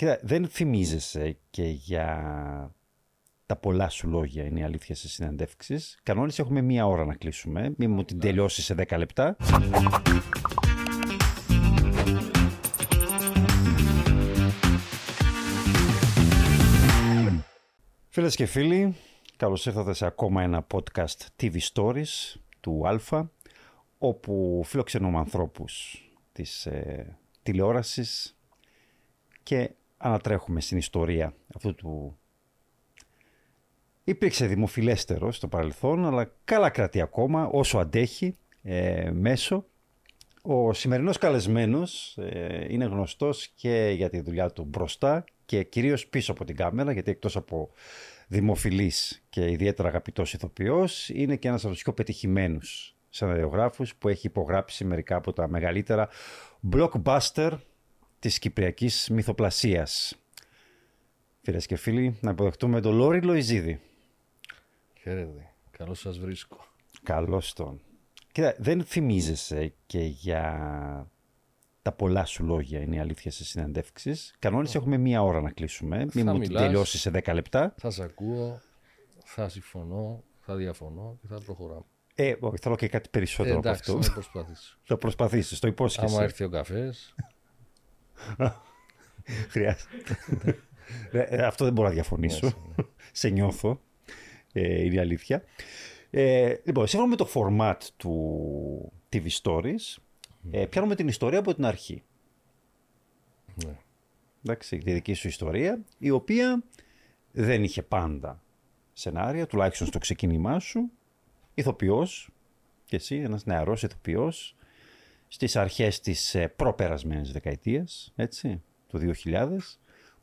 Κοίτα, δεν θυμίζεσαι και για τα πολλά σου λόγια είναι η αλήθεια σε συναντεύξεις. Κανόνες έχουμε μία ώρα να κλείσουμε. Μην μου την τελειώσεις σε 10 λεπτά. Φίλες και φίλοι, καλώς ήρθατε σε ακόμα ένα podcast TV Stories του Αλφα, όπου φιλοξενούμε ανθρώπους της ε, τηλεόρασης και ανατρέχουμε στην ιστορία αυτού του... Υπήρξε δημοφιλέστερο στο παρελθόν, αλλά καλά κρατεί ακόμα όσο αντέχει ε, μέσω. Ο σημερινός καλεσμένος ε, είναι γνωστός και για τη δουλειά του μπροστά και κυρίως πίσω από την κάμερα, γιατί εκτός από δημοφιλής και ιδιαίτερα αγαπητός ηθοποιός, είναι και ένας από τους πιο πετυχημένους σεναριογράφους που έχει υπογράψει μερικά από τα μεγαλύτερα blockbuster της κυπριακής μυθοπλασίας. Φίλες και φίλοι, να υποδεχτούμε τον Λόρι Λοϊζίδη. Χαίρετε. Καλώς σας βρίσκω. Καλώς τον. Κοίτα, δεν θυμίζεσαι και για τα πολλά σου λόγια είναι η αλήθεια σε συναντεύξεις. Κανόνες έχουμε μία ώρα να κλείσουμε. Μην μου την τελειώσεις σε 10 λεπτά. Θα σε ακούω, θα συμφωνώ, θα διαφωνώ και θα προχωράμε. Ε, όχι, θέλω και κάτι περισσότερο Ε, εντάξει, από αυτό. θα προσπαθήσω. Θα προσπαθήσεις, το υπόσχεσαι. Άμα έρθει ο καφές, Χρειάζεται. Ε, ε, αυτό δεν μπορώ να διαφωνήσω. Ναι, Σε νιώθω. Ε, είναι η αλήθεια. Ε, λοιπόν, σύμφωνα με το format του TV Stories, ε, πιάνουμε την ιστορία από την αρχή. ναι. Εντάξει, τη δική σου ιστορία, η οποία δεν είχε πάντα σενάρια, τουλάχιστον στο ξεκίνημά σου. Ηθοποιός, και εσύ, ένας νεαρός ηθοποιός, στις αρχές της ε, προπερασμένης δεκαετίας, έτσι, του 2000,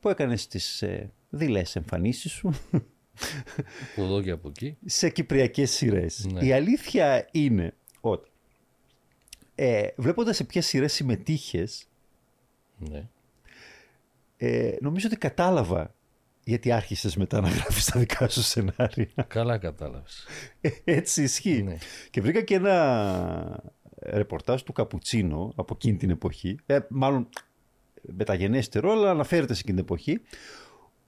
που έκανες τις ε, δειλές εμφανίσεις σου από εδώ και από εκεί. σε κυπριακές σειρές. Ναι. Η αλήθεια είναι ότι ε, βλέποντας σε ποιες σειρές συμμετείχες, Ναι. ε, νομίζω ότι κατάλαβα γιατί άρχισες μετά να γράφεις τα δικά σου σενάρια. Καλά κατάλαβες. Ε, Έτσι ισχύει. Ναι. Και βρήκα και ένα ρεπορτάζ του Καπουτσίνο από εκείνη την εποχή, ε, μάλλον μεταγενέστερο, αλλά αναφέρεται σε εκείνη την εποχή,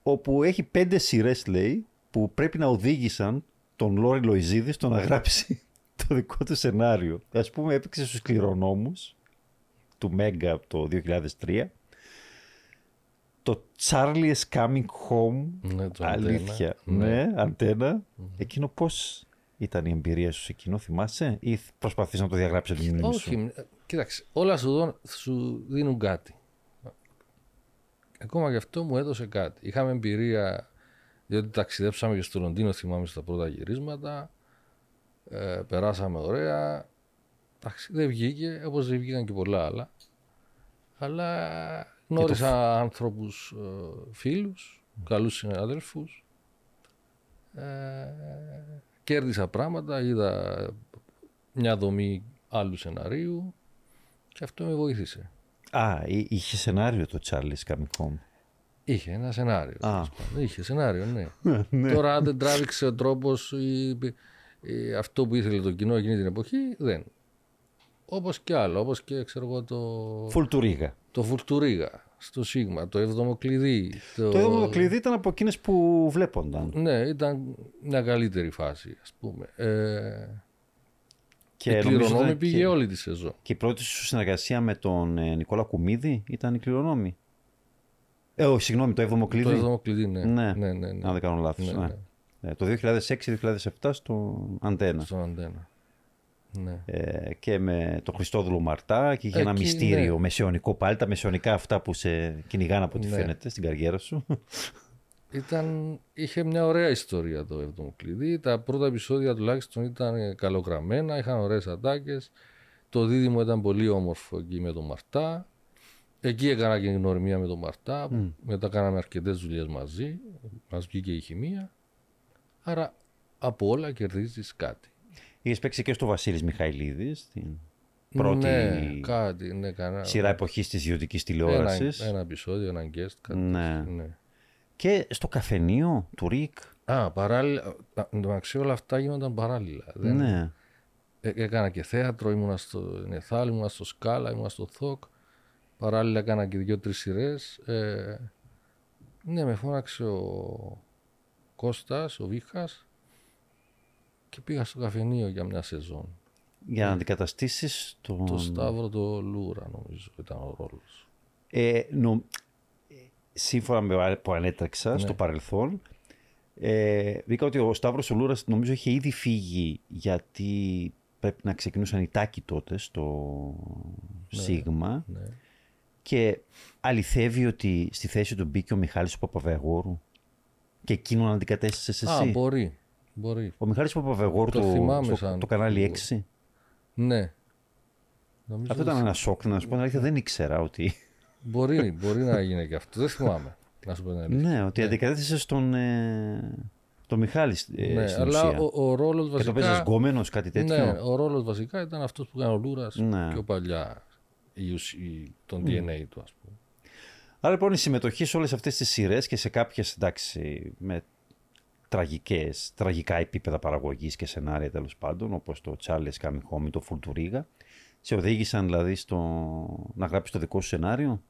όπου έχει πέντε σειρές λέει, που πρέπει να οδήγησαν τον Λόρι Λοϊζίδη στο να γράψει το δικό του σενάριο. Ας πούμε έπαιξε στους κληρονόμους του Μέγκα το 2003, το Charlie is coming home Ναι, το Αλήθεια. αντένα. Ναι, αντένα. Εκείνο πώς ήταν η εμπειρία σου σε εκείνο, θυμάσαι, ή προσπαθείς να το διαγράψεις από τη μνήμη σου; Όχι, ε, κοίταξε, όλα σου, δω- σου δίνουν κάτι. Ακόμα γι' αυτό μου έδωσε κάτι. Είχαμε εμπειρία, διότι ταξιδέψαμε και στο Λονδίνο, θυμάμαι στα πρώτα γυρίσματα. Ε, περάσαμε ωραία. Εντάξει, δεν βγήκε, όπως δεν βγήκαν και πολλά άλλα. Αλλά γνώρισα άνθρωπους, ε, φίλους, καλούς συναδέλφους. Ε, κέρδισα πράγματα, είδα μια δομή άλλου σεναρίου και αυτό με βοήθησε. Α, εί- είχε σενάριο το Charlie's Coming Home. Είχε ένα σενάριο. Α. τέλος πάντων. Είχε σενάριο, ναι. Τώρα αν δεν τράβηξε ο τρόπος ή, ή αυτό που ήθελε το κοινό εκείνη την εποχή, δεν. Όπως και άλλο, όπως και ξέρω εγώ το, Φουλτουρίγα. το Φουρτουρίγα στο Σίγμα, το έβδομο κλειδί. Το, Το έβδομο κλειδί ήταν από εκείνες που βλέπονταν. Ναι, ήταν μια καλύτερη φάση, ας πούμε. Ε, Και η νομίζω κληρονόμη ήταν πήγε και, όλη τη σεζόν. και η πρώτη σου συνεργασία με τον ε, Νικόλα Κουμίδη ήταν η κληρονόμη; Ε, όχι, συγγνώμη, το έβδομο κλειδί. Το έβδομο κλειδί, ναι. Ναι. ναι, ναι, ναι. Αν δεν κάνω λάθος. Ναι, Ναι, ναι. Ε, το 2006-2007 στο Αντένα. Στον αντένα. Ναι. Ε, και με τον Χριστόδουλο Μαρτά και είχε ένα Εκεί, μυστήριο ναι. μεσαιωνικό πάλι, τα μεσαιωνικά αυτά που σε κυνηγάνε από ό,τι Ναι. φαίνεται στην καριέρα σου. Ήταν, είχε μια ωραία ιστορία το 7ο κλειδί. Τα πρώτα επεισόδια τουλάχιστον ήταν καλογραμμένα, είχαν ωραίες ατάκες. Το δίδυμο ήταν πολύ όμορφο εκεί με τον Μαρτά. Εκεί έκανα και γνωριμία με τον Μαρτά. Μετά κάναμε αρκετές δουλειές μαζί. Μας βγήκε η χημεία. Άρα από όλα κερδίζεις κάτι. Είχε παίξει και στο Βασίλης Μιχαηλίδης, την πρώτη Ναι, κάτι, ναι, κανένα. σειρά εποχής της ιδιωτικής ένα, τηλεόρασης. ένα επεισόδιο, ένα guest, κάτι Ναι. τέτοιο, ναι. Και στο καφενείο του Ρικ. Α, παράλληλα. α, Εντάξει, όλα αυτά γίνονταν παράλληλα. Δεν- Ναι. Ε, έκανα και θέατρο, ήμουνα στο ΕΘΑΛ, ήμουνα στο Σκάλα, ήμουνα στο ΘΟΚ. Παράλληλα έκανα και δύο-τρεις σειρές. Ε, Ναι, με φώναξε ο Κώστας, ο Βίχας και πήγα στο καφενείο για μια σεζόν. Για να αντικαταστήσεις τον... Το Σταύρο το Λούρα νομίζω ήταν ο ρόλος. Ε, νο- ε, σύμφωνα με ό,τι που ανέτρεξα Ναι. στο παρελθόν, ε, βρήκα ότι ο Σταύρος ο Λούρας νομίζω είχε ήδη φύγει γιατί πρέπει να ξεκινούσαν οι τάκοι τότε στο Σίγμα Ναι. και αληθεύει ότι στη θέση του μπήκε ο Μιχάλης ο Παπαβεγόρου και εκείνον αντικατέστησες εσύ. Α, μπορεί. Μπορεί. Ο Μιχάλης Παπαβεγόρου Το το, θυμάμαι στο- σαν το κανάλι φιγούρα. 6. Ναι. Νομίζω Αυτό ήταν ένα σοκ, να σου πω την αλήθεια, δεν ήξερα ότι... Μπορεί, μπορεί να γίνει και αυτό. Δεν θυμάμαι. Να σου πω την αλήθεια. Ναι, ότι αντικατέστησε τον, ε, τον Μιχάλη ε, Ναι, στην αλλά ουσία. ο, ο ρόλος Και το βασικά... παίζεις γκόμενος, κάτι τέτοιο; Ναι, ο ρόλος βασικά ήταν αυτός που έκανε ο Λούρας Ναι. πιο παλιά. Η, ουσ- η, τον DNA του, ας πούμε. Άρα λοιπόν η συμμετοχή σε όλες αυτές τις σειρές και σε κάποιες, εντάξει, με τραγικές, τραγικά επίπεδα παραγωγής και σενάρια τέλος πάντων, όπως το Charles Coming Home ή το Φουλτουρίγα, σε οδήγησαν δηλαδή στο... να γράψεις το δικό σου σενάριο;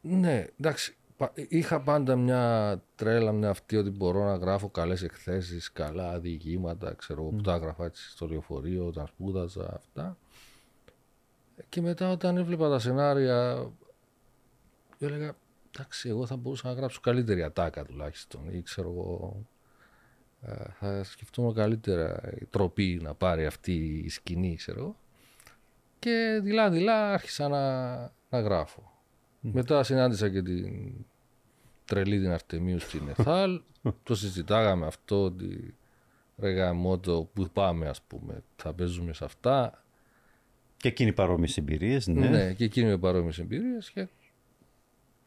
Ναι, εντάξει. πα- Είχα πάντα μια τρέλα μια αυτή ότι μπορώ να γράφω καλές εκθέσεις, καλά διηγήματα, ξέρω εγώ, που τα έγραφα έτσι στο λεωφορείο όταν σπούδαζα αυτά. Και μετά όταν έβλεπα τα σενάρια, έλεγα, εντάξει, εγώ θα μπορούσα να γράψω καλύτερη ατάκα τουλάχιστον ή ξέρω εγώ, ε, θα σκεφτούμε καλύτερα η τροπή να πάρει αυτή η σκηνή, ξέρω εγώ. Και δειλά-δειλά άρχισα να, να γράφω. Μετά συνάντησα και την τρελή την Αρτεμίου στην Εθάλ. το συζητάγαμε αυτό ότι ρε γαμώτο, που πάμε ας πούμε, θα παίζουμε σε αυτά. Και εκείνοι παρόμοιες εμπειρίες, ναι. Ναι, και εκείνη με παρόμοιες εμπειρίες και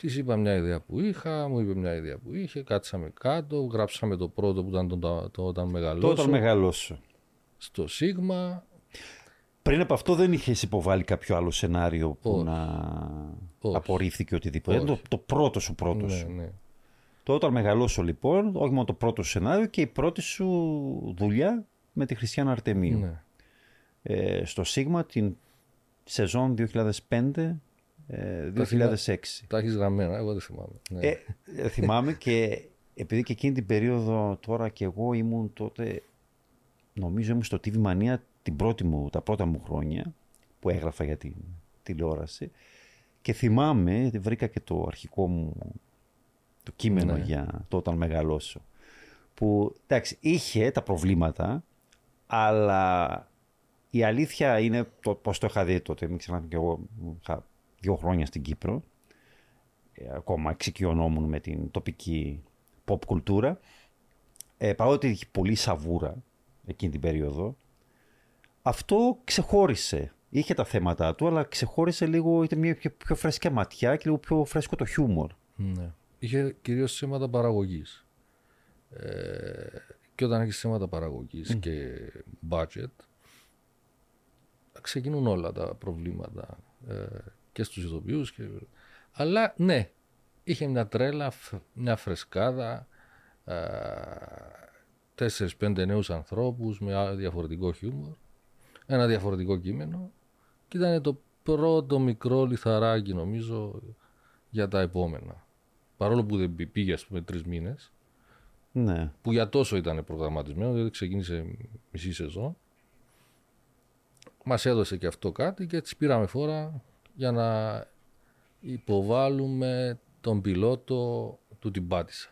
της είπα μια ιδέα που είχα, μου είπε μια ιδέα που είχε, κάτσαμε κάτω, γράψαμε το πρώτο που ήταν το, το, το όταν μεγαλώσω, Το όταν μεγαλώσω. στο Σίγμα. Πριν από αυτό δεν είχες υποβάλει κάποιο άλλο σενάριο που Όχι. να Όχι. απορρίφθηκε οτιδήποτε. Όχι. Το, το πρώτο σου πρώτος Ναι, σου. ναι. Το όταν μεγαλώσω λοιπόν, όχι μόνο το πρώτο σου σενάριο και η πρώτη σου δουλειά με τη Χριστιανά Αρτεμίου. ναι. Ε, στο Σίγμα την σεζόν 2005-2006. Τα έχεις γραμμένα, εγώ δεν θυμάμαι. Ναι. Ε, ε, θυμάμαι και επειδή και εκείνη την περίοδο τώρα και εγώ ήμουν τότε, νομίζω ήμουν στο TV Mania την πρώτη μου, τα πρώτα μου χρόνια που έγραφα για την τηλεόραση και θυμάμαι, βρήκα και το αρχικό μου το κείμενο Ναι. για το όταν μεγαλώσω που εντάξει είχε τα προβλήματα αλλά η αλήθεια είναι το, πώς το είχα δει τότε, μην ξεχνάμε και εγώ είχα δύο χρόνια στην Κύπρο ε, ακόμα εξοικειωνόμουν με την τοπική pop κουλτούρα. Ε, παρότι είχε πολύ σαβούρα εκείνη την περίοδο, αυτό ξεχώρισε. Είχε τα θέματα του, αλλά ξεχώρισε λίγο, ήταν μια πιο, πιο φρέσκια ματιά και λίγο πιο φρέσκο το χιούμορ. Ναι. Είχε κυρίως θέματα παραγωγής. Ε, και όταν έχεις θέματα παραγωγής και budget, ξεκινούν όλα τα προβλήματα ε, και στους ηθοποιούς. Και... Αλλά ναι, είχε μια τρέλα, φ- μια φρεσκάδα, ε, τέσσερις-πέντε νέους ανθρώπους με α- διαφορετικό χιούμορ, ένα διαφορετικό κείμενο και ήταν το πρώτο μικρό λιθαράκι νομίζω για τα επόμενα. Παρόλο που δεν πή- πήγε ας πούμε τρεις μήνες, Ναι. που για τόσο ήταν προγραμματισμένο, δηλαδή ξεκίνησε μισή σεζόν. Μας έδωσε και αυτό κάτι και έτσι πήραμε φόρα για να υποβάλουμε τον πιλότο του την πάτησα.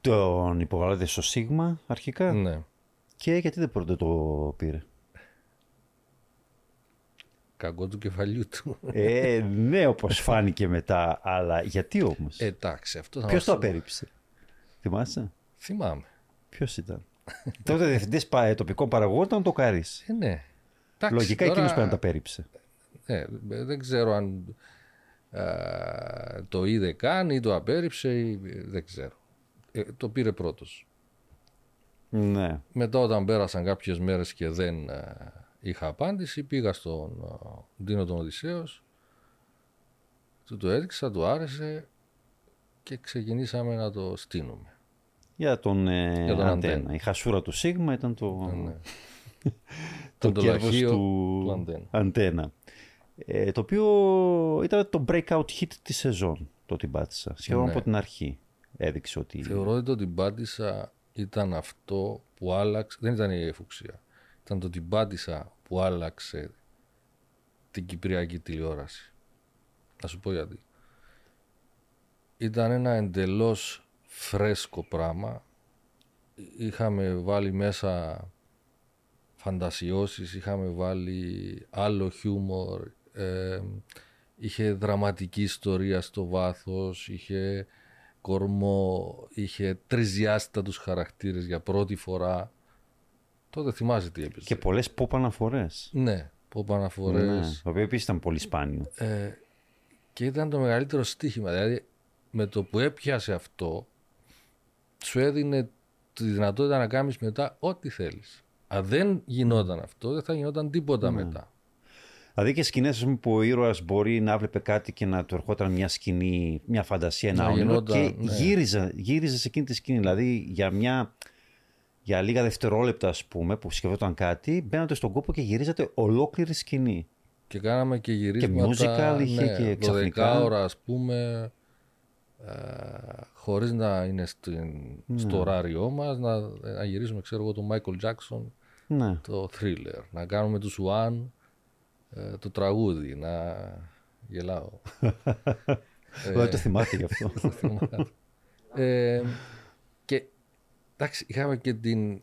Τον υποβάλλατε στο Σίγμα αρχικά; Ναι. και γιατί δεν πρώτο το πήρε; Κακό του κεφαλιού του. ε, ναι, όπως φάνηκε μετά, αλλά γιατί όμως; Ε, Εντάξει, αυτό θα Ποιος μας- το απέρριψε. Θυμάσαι; Θυμάμαι. Ποιος ήταν; Τότε διευθυντής πα- τοπικών παραγωγών ήταν το Καρύς. Ε, ναι. Εντάξει, Λογικά τώρα- εκείνος πρέπει να τα πέριψε. Ε, δεν ξέρω αν α, το είδε καν ή το απέρριψε ή δεν ξέρω. Ε, το πήρε πρώτος. Ναι. Μετά όταν πέρασαν κάποιες μέρες και δεν ε, είχα απάντηση, πήγα στον ε, Ντίνο τον Οδυσσέος, του το έδειξα, του άρεσε και ξεκινήσαμε να το στείνουμε. Για τον, ε, Για τον αντένα. Αντένα. Η χασούρα του Σίγμα ήταν το, Ναι. το το κέρδος λαχείο του, του Αντένα. αντένα. Ε, το οποίο ήταν το breakout hit της σεζόν, το την πάτησα. Σχεδόν Ναι. από την αρχή έδειξε ότι... Θεωρώ ότι το την πάτησα ήταν αυτό που άλλαξε. Δεν ήταν η εφουξία. Ήταν το την πάτησα που άλλαξε την κυπριακή τηλεόραση. Θα σου πω γιατί. Ήταν ένα εντελώς φρέσκο πράγμα. Είχαμε βάλει μέσα φαντασιώσεις, είχαμε βάλει άλλο χιούμορ, ε, είχε δραματική ιστορία στο βάθος, είχε κορμό, είχε τρισδιάστατους χαρακτήρες για πρώτη φορά. Τότε θυμάσαι τι έπαιζε. Και πολλές pop αναφορές. Ναι, pop αναφορές. Ναι, το οποίο επίσης ήταν πολύ σπάνιο. Ε, και ήταν το μεγαλύτερο στοίχημα. Δηλαδή, με το που έπιασε αυτό, σου έδινε τη δυνατότητα να κάνεις μετά ό,τι θέλεις. Αν δεν γινόταν αυτό, δεν θα γινόταν τίποτα Ναι. μετά. Δηλαδή και σκηνές που ο ήρωας μπορεί να βλέπε κάτι και να του ερχόταν μια σκηνή, μια φαντασία, ένα Να όνειρο γινόταν, και ναι. γύριζε, γύριζε σε εκείνη τη σκηνή. Δηλαδή για, μια, για λίγα δευτερόλεπτα ας πούμε που σκεφτόταν κάτι, μπαίνατε στον κόπο και γυρίζατε ολόκληρη σκηνή. Και κάναμε και γυρίσματα. musical είχε ναι, και ξαφνικά. 12 ώρα, ας πούμε, ε, χωρίς να είναι στην, Ναι. στο ωράριό μας, να, να γυρίσουμε, ξέρω εγώ, τον Michael Jackson, Ναι. το thriller. Να κάνουμε τους One ε, το τραγούδι, να γελάω. Δεν το θυμάται γι' αυτό. θυμάμαι. ε, και εντάξει, είχαμε και την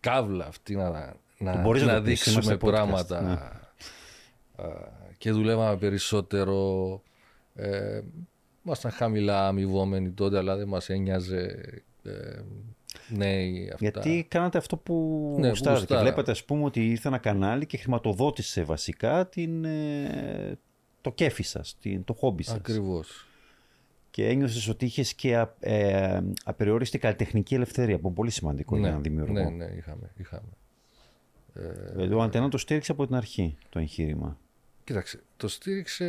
κάβλα αυτή να, να, μπορείς να να το πεις, δείξουμε είμαστε podcast, πράγματα. ναι. Α, και δουλεύαμε περισσότερο. Ε, ήμασταν χαμηλά αμοιβόμενοι τότε, αλλά δεν μας ένοιαζε ε, νέοι αυτά. Γιατί κάνατε αυτό που Ναι, που γουστάρατε. γουστάρα. Βλέπατε ας πούμε ότι ήρθε ένα κανάλι και χρηματοδότησε βασικά την, ε, το κέφι σας, την, το χόμπι σας. Ακριβώς. Και ένιωσες ότι είχες και α- ε, απεριόριστη καλλιτεχνική ελευθερία, που είναι πολύ σημαντικό για έναν δημιουργό. ναι, ναι, είχαμε. είχαμε. Δηλαδή, ο Αντένα το στήριξε από την αρχή το εγχείρημα. Κοίταξε, το στήριξε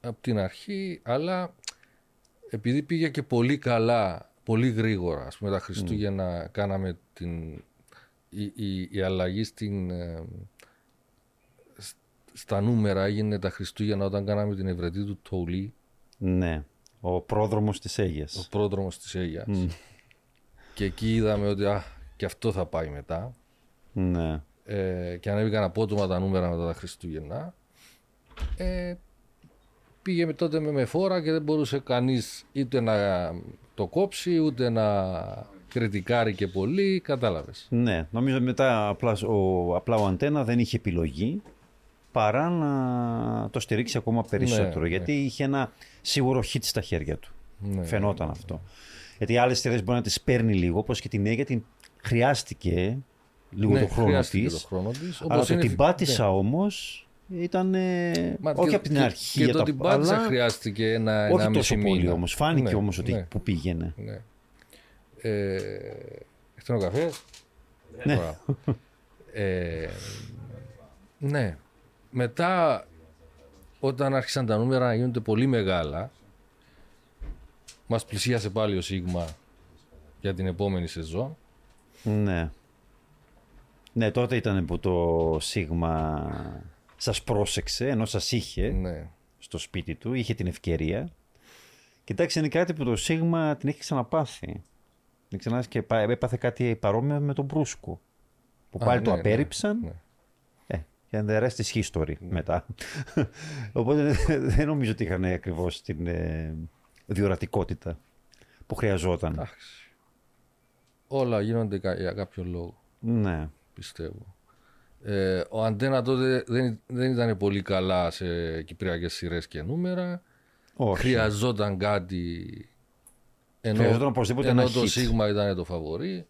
από την αρχή, αλλά επειδή πήγε και πολύ καλά, πολύ γρήγορα, ας πούμε τα Χριστούγεννα κάναμε την, η, η, η αλλαγή στην, ε, σ- στα νούμερα έγινε τα Χριστούγεννα όταν κάναμε την ευρετή του Τολί, Ναι. Ο πρόδρομος της ο Αίγιας. πρόδρομος της Αίγιας. Και εκεί είδαμε ότι α, και αυτό θα πάει μετά. Ναι. ε, και ανέβηκαν απότομα τα νούμερα μετά τα Χριστούγεννα. Ε, πήγε με τότε με μεφόρα και δεν μπορούσε κανείς είτε να το κόψει ούτε να κριτικάρει και πολύ, κατάλαβες. Ναι. Νομίζω μετά απλά ο, απλά ο Αντένα δεν είχε επιλογή παρά να το στηρίξει ακόμα περισσότερο. ναι. γιατί είχε ένα σίγουρο hit στα χέρια του. Ναι. Φαινόταν αυτό. Γιατί άλλες εταιρείε μπορεί να τις παίρνει λίγο, όπως και την Αίγια την χρειάστηκε λίγο Ναι, το χρόνο χρειάστηκε της. το χρόνο της. Αλλά όπως το είναι την φι- πάτησα όμως ήταν ε, Μα όχι και- από την και- αρχή. Και, για το τα- την πάτησα αλλά χρειάστηκε ένα, όχι ένα τόσο μισή πολύ μήνα. όμως. Φάνηκε Ναι, όμως ότι ναι, που πήγαινε. ναι. Ε, Έχετε ο καφές. Ναι. Ε, ναι. Μετά, όταν άρχισαν τα νούμερα να γίνονται πολύ μεγάλα, μας πλησίασε πάλι ο Σίγμα για την επόμενη σεζόν. Ναι. Ναι, τότε ήταν που το Σίγμα σας πρόσεξε, ενώ σας είχε Ναι. στο σπίτι του, είχε την ευκαιρία. Κοιτάξτε, είναι κάτι που το Σίγμα την έχει ξαναπάθει. Δεν ξανά και πά- έπαθε κάτι παρόμοιο με τον Μπρούσκο. Που Α, πάλι το ναι, ναι, απέρριψαν ναι. Ε, και the rest is history μετά. Οπότε δεν νομίζω ότι είχαν ακριβώς την ε, διορατικότητα που χρειαζόταν. Εντάξει. Όλα γίνονται κα- για κάποιο λόγο, Ναι. πιστεύω. Ε, ο Αντένα τότε δεν, δεν ήταν πολύ καλά σε κυπριακές σειρές και νούμερα. Όχι. Χρειαζόταν κάτι. Ενώ, Χρειαζόταν οπωσδήποτε ενώ ένα το hit. Σίγμα ήταν το φαβορή.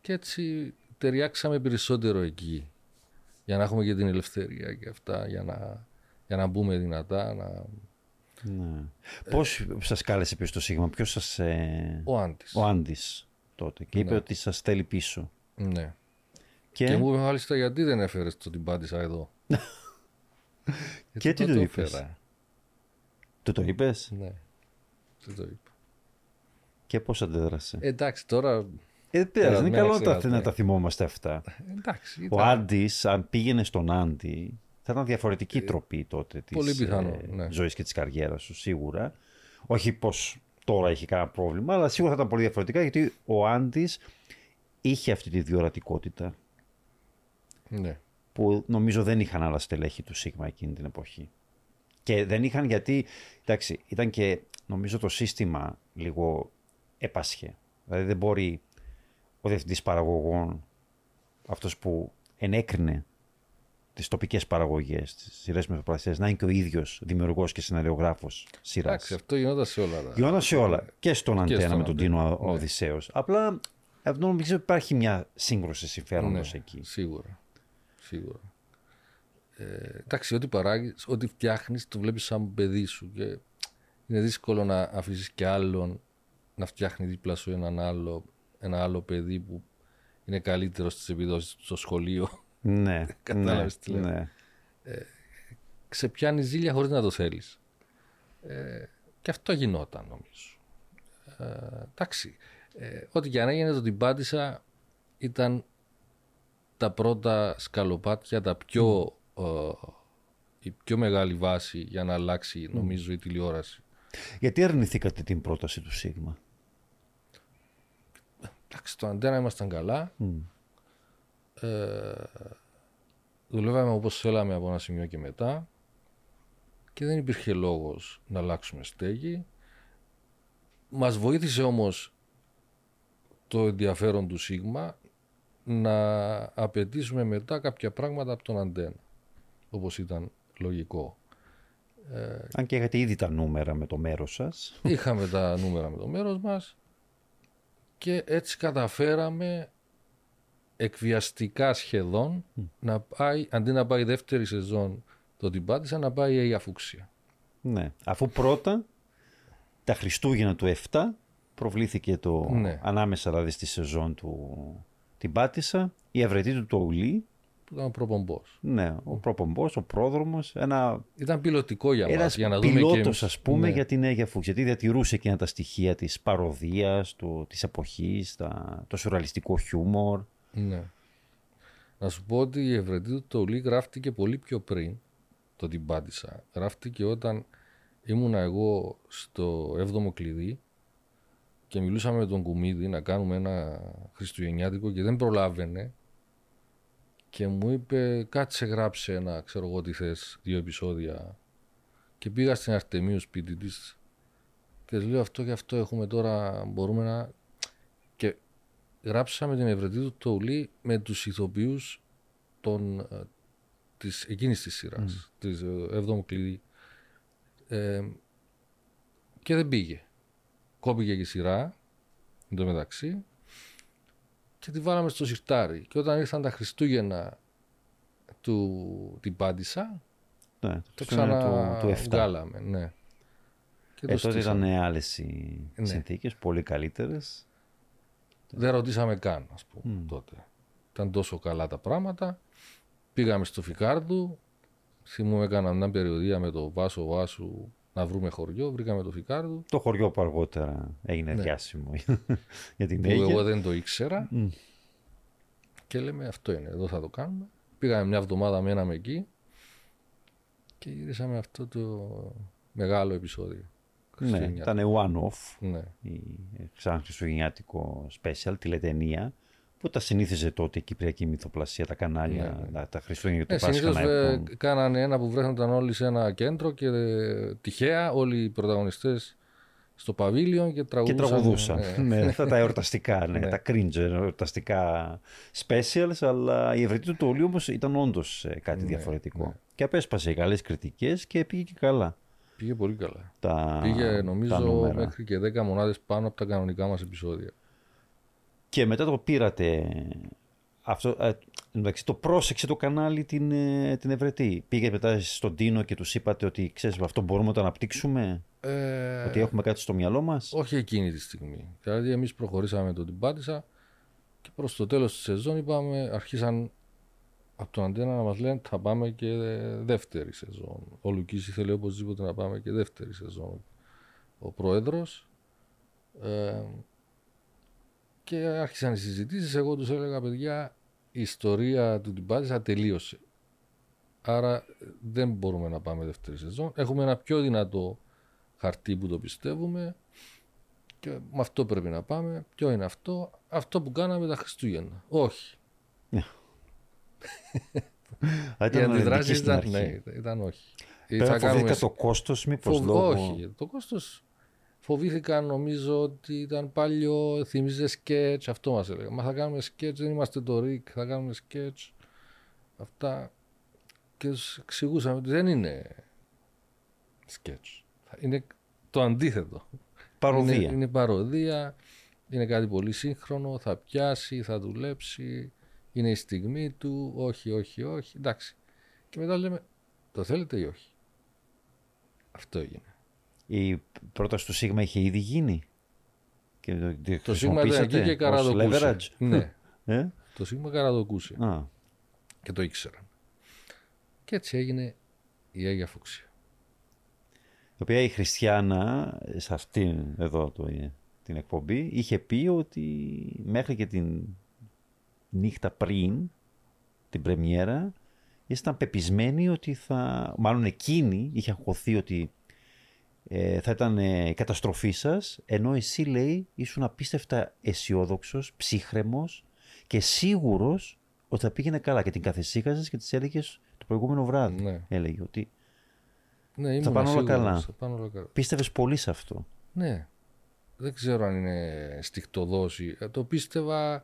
Και έτσι ταιριάξαμε περισσότερο εκεί. Για να έχουμε και την ελευθερία και αυτά. Για να, για να μπούμε δυνατά. Να... ναι. Πώς σας κάλεσε πίσω το Σίγμα, ποιος σας... ε, Ο Άντης. ο Άντης τότε και είπε Ναι. ότι σας θέλει πίσω. Ναι. Και, Και... μου είπε μάλιστα γιατί δεν έφερες το την πάτησα εδώ; Και τι το του είπες; έφερα; του το είπες; Ναι. Δεν το είπα; και πώς αντέδρασε; Ε, εντάξει, τώρα Ε, πειράζει, είναι Περασμένα καλό να τα, ξέρατε. να τα θυμόμαστε αυτά. Εντάξει. Ο ήταν Άντι, αν πήγαινε στον Άντι, θα ήταν διαφορετική τροπή τότε της Ε, πολύ πιθανό, ναι. ζωής και της καριέρας σου, σίγουρα. Όχι πως τώρα έχει κανένα πρόβλημα, αλλά σίγουρα θα ήταν πολύ διαφορετικά γιατί ο Άντι είχε αυτή τη διορατικότητα Ναι. που νομίζω δεν είχαν άλλα στελέχη του Σίγμα εκείνη την εποχή. Και δεν είχαν γιατί, εντάξει, ήταν και νομίζω το σύστημα λίγο έπασχε. Δηλαδή δεν μπορεί ο διευθυντής παραγωγών, αυτός που ενέκρινε τις τοπικές παραγωγές, τις σειρές μεσοπρασίες, να είναι και ο ίδιος δημιουργός και σεναριογράφος σειράς. Εντάξει, αυτό γινόταν σε όλα. τα- Γινόταν σε όλα. Και στον Αντένα στον με τον Αντένα, Τίνο ναι. Οδυσσέως. Απλά αυτό νομίζω υπάρχει μια σύγκρουση συμφέροντος Ναι, εκεί. Σίγουρα. Σίγουρα. Ε, εντάξει, ό,τι παράγεις, ό,τι φτιάχνεις, το βλέπεις σαν παιδί σου. Και είναι δύσκολο να αφήσεις και άλλον να φτιάχνει δίπλα σου έναν άλλο, ένα άλλο παιδί που είναι καλύτερος στις επιδόσεις του στο σχολείο. Ναι, Κατάλαβες τι ναι, λέω. ναι. Ξεπιάνεις ζήλια χωρίς να το θέλεις. Ε, και αυτό γινόταν νομίζω. Ε, εντάξει. Ε, ό,τι και αν έγινε, το την πάτησα ήταν τα πρώτα σκαλοπάτια, τα πιο, ε, η πιο μεγάλη βάση για να αλλάξει νομίζω η τηλεόραση. Γιατί αρνηθήκατε την πρόταση του Σίγμα; Εντάξει, το αντένα ήμασταν καλά. Ε, δουλεύαμε όπως θέλαμε από ένα σημείο και μετά και δεν υπήρχε λόγος να αλλάξουμε στέγη. Μας βοήθησε όμως το ενδιαφέρον του Σίγμα να απαιτήσουμε μετά κάποια πράγματα από τον αντένα, όπως ήταν λογικό. Αν και είχατε ήδη τα νούμερα με το μέρος σας. Είχαμε τα νούμερα με το μέρος μας και έτσι καταφέραμε εκβιαστικά σχεδόν να πάει, αντί να πάει δεύτερη σεζόν το την πάτησα, να πάει η αφούξια. Ναι. Αφού πρώτα τα Χριστούγεννα του 7 προβλήθηκε το Ναι. ανάμεσα δηλαδή στη σεζόν του την Πάτησα, η Ευρετή του Τοουλή, Που ήταν ο προπομπός. ναι, ο προπομπός, ο πρόδρομος, ένα Ήταν πιλωτικό για μας, ένας για να δούμε και πιλότος εμείς. ας πούμε Ναι. για την Αίγια Φούξ, γιατί διατηρούσε εκείνα τα στοιχεία της παροδίας, του, της εποχής, τα, το σουραλιστικό χιούμορ. Ναι. Να σου πω ότι η Ευρετή του Τολί γράφτηκε πολύ πιο πριν το την πάτησα. Γράφτηκε όταν ήμουνα εγώ στο 7ο κλειδί και μιλούσαμε με τον Κουμίδη να κάνουμε ένα χριστουγεννιάτικο και δεν προλάβαινε και μου είπε κάτσε γράψε ένα ξέρω εγώ τι θες δύο επεισόδια και πήγα στην Αρτεμίου σπίτι της και της λέω αυτό και αυτό έχουμε τώρα μπορούμε να και γράψαμε την Ευρετή του Τοουλή με τους ηθοποιούς των, ε, της, εκείνης της σειράς, της ε, 7ου κλειδί. Ε, και δεν πήγε. Κόπηκε και η σειρά, εν τω μεταξύ, και τη βάλαμε στο σιρτάρι. Και όταν ήρθαν τα Χριστούγεννα του την Πάντησα, Ναι, το Χριστούγεννα ξανά του, του 7. βγάλαμε, ναι. Και το Ε, τότε στήσαμε. ήταν άλλες οι Ναι. συνθήκες, πολύ καλύτερες. Δεν ρωτήσαμε καν, ας πούμε, τότε. Ήταν τόσο καλά τα πράγματα. Πήγαμε στο Φικάρδου. Θυμούμαι έκανα μια περιοδία με το Βάσο Βάσου να βρούμε χωριό. Βρήκαμε το Φικάρδου. Το χωριό που αργότερα έγινε Ναι. διάσημο για την Που Αίγυπτο. εγώ δεν το ήξερα. Και λέμε αυτό είναι, εδώ θα το κάνουμε. Πήγαμε μια εβδομάδα, μέναμε εκεί. Και γυρίσαμε αυτό το μεγάλο επεισόδιο. Ναι, Χριστουγεννιάτικο. ήταν one-off, Ναι. η, σαν χριστουγεννιάτικο special, τηλετενία, που τα συνήθιζε τότε η Κυπριακή Μυθοπλασία, τα κανάλια, τα, τα Χριστούγεννα και Ναι, το Πάσχα συνήθως να ε, έχουν. κάνανε ένα που βρέθηκαν όλοι σε ένα κέντρο και ε, τυχαία όλοι οι πρωταγωνιστές στο παβίλιον και Και τραγουδούσαν. τραγουδούσαν. ναι. Ναι, αυτά τα εορταστικά, ναι, Ναι. τα cringe εορταστικά specials, αλλά η ευρετή του τολίου όμως ήταν όντως ε, κάτι Ναι, διαφορετικό. Και απέσπασε καλές κριτικές και πήγε και καλά. Πήγε πολύ καλά. Τα, Πήγε τα νομίζω νούμερα. μέχρι και 10 μονάδες πάνω από τα κανονικά μας επεισόδια. Και μετά το πήρατε. Αυτό, ε, εντάξει, το πρόσεξε το κανάλι την, ε, την Ευρετή. Πήγε μετά στον Τίνο και τους είπατε ότι ξέρεις, αυτό μπορούμε να το αναπτύξουμε, Ε, ότι έχουμε κάτι στο μυαλό μας; όχι εκείνη τη στιγμή. Δηλαδή εμείς προχωρήσαμε με το την πάτησα και προς το τέλος της σεζόν είπαμε, αρχίσαν από τον Αντένα να μας λένε θα πάμε και δεύτερη σεζόν. Ο Λουκής ήθελε οπωσδήποτε να πάμε και δεύτερη σεζόν. Ο πρόεδρος. Ε, Και άρχισαν οι συζητήσεις. Εγώ τους έλεγα, παιδιά, η ιστορία του Τιμπάτησα τελείωσε. Άρα δεν μπορούμε να πάμε δεύτερη σεζόν. Έχουμε ένα πιο δυνατό χαρτί που το πιστεύουμε και με αυτό πρέπει να πάμε. Ποιο είναι αυτό, αυτό που κάναμε τα Χριστούγεννα. Όχι. Οι αντιδράσει ήταν, ναι, ήταν όχι. Πέρα φοβήθηκα το κόστος, μήπως Φοβ... λόγω... Όχι, το κόστο φοβήθηκα νομίζω ότι ήταν παλιό, θυμίζε σκέτς, αυτό μας έλεγα. Μα θα κάνουμε σκέτς, δεν είμαστε το Ρικ, θα κάνουμε σκέτς. Αυτά. Και τους εξηγούσαμε ότι δεν είναι σκέτς. Είναι το αντίθετο. Παροδία. Είναι, είναι παροδία, είναι κάτι πολύ σύγχρονο, θα πιάσει, θα δουλέψει, είναι η στιγμή του, όχι, όχι, όχι, εντάξει. Και μετά λέμε, το θέλετε ή όχι. Αυτό έγινε. Η πρόταση του Σίγμα είχε ήδη γίνει. Και το, το Σίγμα ήταν εκεί και καραδοκούσε. ναι. ε; Το Σίγμα καραδοκούσε. Α. Και το ήξεραν. Και έτσι έγινε η Αγία Φούξια. Η οποία η Χριστιανά σε αυτήν εδώ το, την εκπομπή είχε πει ότι μέχρι και την νύχτα πριν την πρεμιέρα ήσταν πεπισμένοι ότι θα... Μάλλον εκείνη είχε αγχωθεί ότι ε, θα ήταν ε, η καταστροφή σας, ενώ εσύ λέει ήσουν απίστευτα αισιόδοξος, ψύχρεμος και σίγουρος ότι θα πήγαινε καλά και την καθησύχασες και τις έλεγες το προηγούμενο βράδυ. Ναι. Έλεγε ότι ναι, θα πάνε όλα καλά. Θα καλά. Πίστευες πολύ σε αυτό; Ναι. Δεν ξέρω αν είναι στιχτοδόση. Ε, το πίστευα